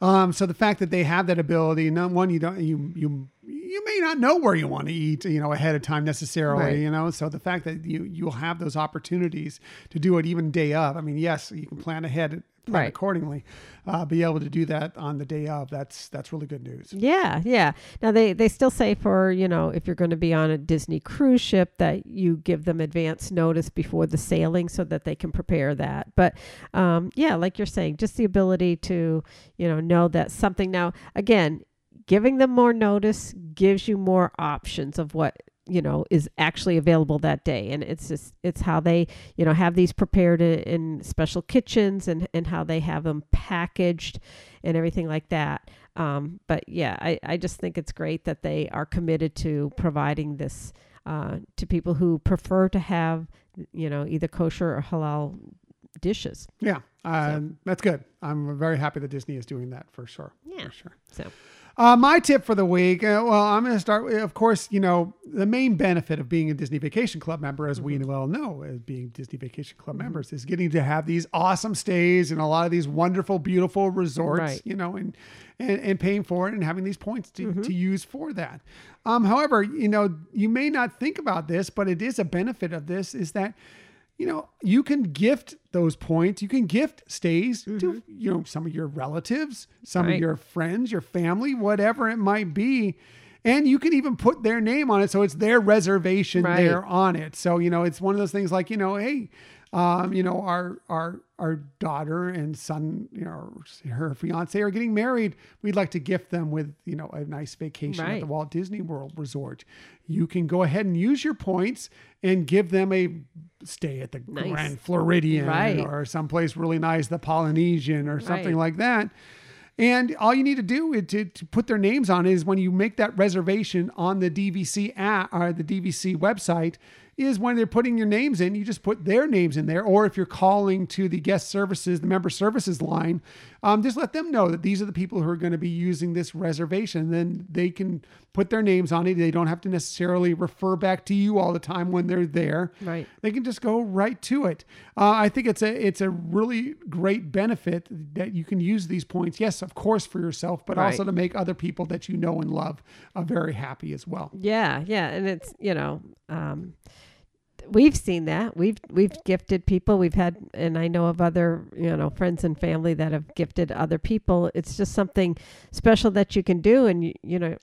Um, so the fact that they have that ability, number one, you don't you you you may not know where you want to eat, you know, ahead of time necessarily, right. you know. So the fact that you you'll have those opportunities to do it even day of. I mean, yes, you can plan ahead right. accordingly. Uh, be able to do that on the day of that's that's really good news.
Yeah, yeah. Now they they still say for you know if you're going to be on a Disney cruise ship that you give them advance notice before the sailing so that they can prepare that. But um, yeah, like you're saying, just the ability to you know know that something. Now again, giving them more notice gives you more options of what you know is actually available that day. And it's just it's how they you know have these prepared in, in special kitchens and and how they have them packaged and everything like that. Um, but yeah I, I just think it's great that they are committed to providing this uh, to people who prefer to have you know either kosher or halal dishes.
Yeah um, so. that's good. I'm very happy that disney is doing that for sure
yeah
for sure.
so
uh, my tip for the week, uh, well, I'm going to start with, of course, you know, the main benefit of being a Disney Vacation Club member, as we mm-hmm. well know, as being Disney Vacation Club mm-hmm. members, is getting to have these awesome stays in a lot of these wonderful, beautiful resorts, right. you know, and, and, and paying for it and having these points to, mm-hmm. to use for that. Um, however, you know, you may not think about this, but it is a benefit of this is that you know, you can gift those points. You can gift stays mm-hmm. to, you know, some of your relatives, some right. of your friends, your family, whatever it might be. And you can even put their name on it. So it's their reservation right. there on it. So, you know, it's one of those things like, you know, hey, um, you know, our our our daughter and son, you know, her fiance are getting married. We'd like to gift them with, you know, a nice vacation right. at the Walt Disney World Resort. You can go ahead and use your points and give them a stay at the nice. Grand Floridian right. or someplace really nice, the Polynesian or something right. like that. And all you need to do to, to put their names on it is when you make that reservation on the DVC app or the DVC website, is when they're putting your names in, you just put their names in there. Or if you're calling to the guest services, the member services line, um, just let them know that these are the people who are going to be using this reservation. Then they can put their names on it. They don't have to necessarily refer back to you all the time when they're there.
Right.
They can just go right to it. Uh, I think it's a it's a really great benefit that you can use these points. Yes, of course, for yourself, but right. also to make other people that you know and love uh, very happy as well.
Yeah, yeah, and it's you know. Um, we've seen that. We've we've gifted people. We've had, and I know of other you know friends and family that have gifted other people. It's just something special that you can do, and you, you know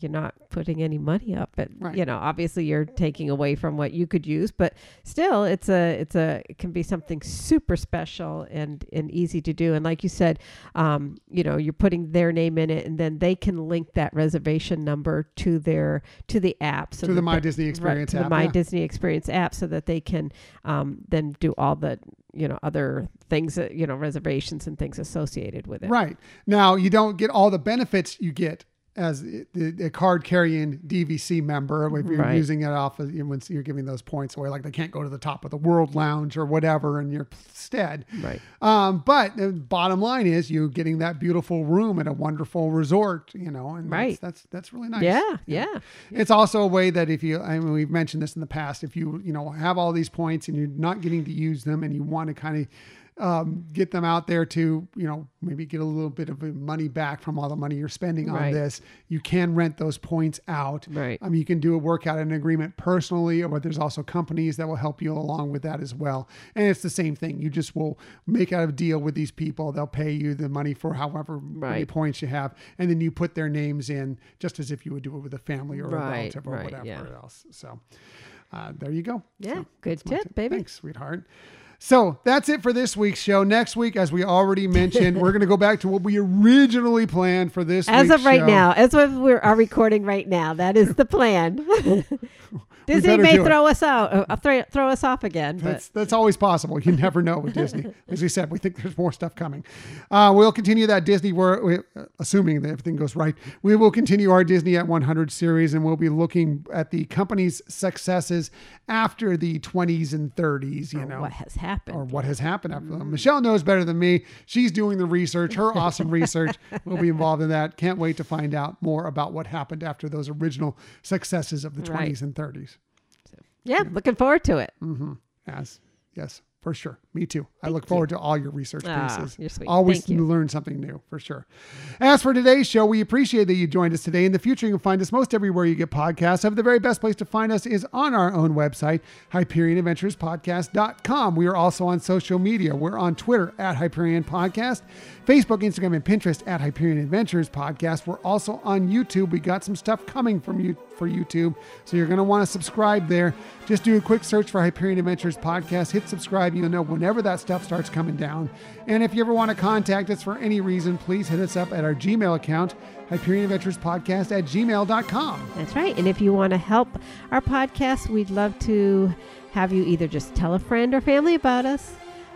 you're not putting any money up but right. you know obviously you're taking away from what you could use but still it's a it's a it can be something super special and and easy to do and like you said um, you know you're putting their name in it and then they can link that reservation number to their to the app
so to the my disney experience
right,
to
the my yeah. disney experience app so that they can um, then do all the you know other things that you know reservations and things associated with it
right now you don't get all the benefits you get as a card carrying DVC member, if you're right. using it off of, when you're giving those points away, like they can't go to the top of the World Lounge or whatever in your stead.
Right.
Um, but the bottom line is you getting that beautiful room at a wonderful resort, you know, and right. that's, that's, that's really nice.
Yeah, yeah. yeah.
It's also a way that if you, I mean, we've mentioned this in the past, if you, you know, have all these points and you're not getting to use them and you want to kind of um, get them out there to, you know, maybe get a little bit of money back from all the money you're spending on
Right.
this. You can rent those points out.
Right.
I mean, you can do a workout an agreement personally, or there's also companies that will help you along with that as well. And it's the same thing. You just will make out a deal with these people. They'll pay you the money for however many points you have, and then you put their names in just as if you would do it with a family or a relative or
right,
whatever
yeah.
else. So uh, there you go.
Yeah,
So
good tip, baby.
Thanks, sweetheart. So that's it for this week's show. Next week, as we already mentioned, we're going to go back to what we originally planned for this
As of right
show.
now, as of we are recording right now, that is the plan. Disney may
do it.
throw us out, uh, throw, throw us off again, but
That's that's always possible. You never know with Disney. As we said, we think there's more stuff coming. Uh, we'll continue that Disney. We're, we, assuming that everything goes right. We will continue our Disney at 100 series, and we'll be looking at the company's successes after the 20s and 30s. You know,
what has happened?
Or what has happened after them. Michelle knows better than me. She's doing the research, her awesome research. We'll be involved in that. Can't wait to find out more about what happened after those original successes of the 20s and 30s.
So, yeah, looking forward to it. Mm-hmm.
Yes, yes, for sure. Me too. I look forward to all your research
Ah,
pieces.
sweet.
Always
Thank you.
learn something new, for sure. As for today's show, we appreciate that you joined us today. In the future, you can find us most everywhere you get podcasts. However, the very best place to find us is on our own website, HyperionAdventuresPodcast.com. We are also on social media. We're on Twitter at Hyperion Podcast, Facebook, Instagram, and Pinterest at Hyperion Adventures Podcast. We're also on YouTube. We got some stuff coming from you for YouTube, so you're going to want to subscribe there. Just do a quick search for Hyperion Adventures Podcast. Hit subscribe. You'll know whenever that stuff starts coming down. And if you ever want to contact us for any reason, please hit us up at our Gmail account, Hyperion Adventures Podcast at gmail.com.
That's right. And if you want to help our podcast, we'd love to have you either just tell a friend or family about us,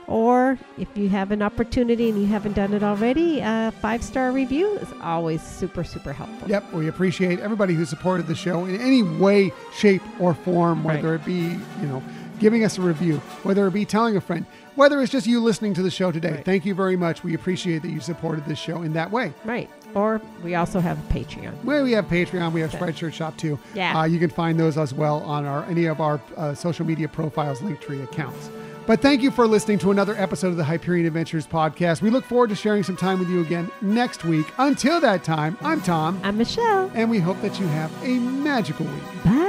or if you have an opportunity and you haven't done it already, a five star review is always super, super helpful.
Yep, we appreciate everybody who supported the show in any way, shape, or form, whether it be, you know, giving us a review, whether it be telling a friend, whether it's just you listening to the show today.
Right.
Thank you very much. We appreciate that you supported this show in that way.
Right. Or we also have a Patreon.
Well, we have Patreon, we have Spreadshirt Shop too.
Yeah.
Uh, you can find those as well on our any of our uh, social media profiles, Linktree accounts. But thank you for listening to another episode of the Hyperion Adventures podcast. We look forward to sharing some time with you again next week. Until that time, I'm Tom,
I'm Michelle.
and we hope that you have a magical week.
Bye.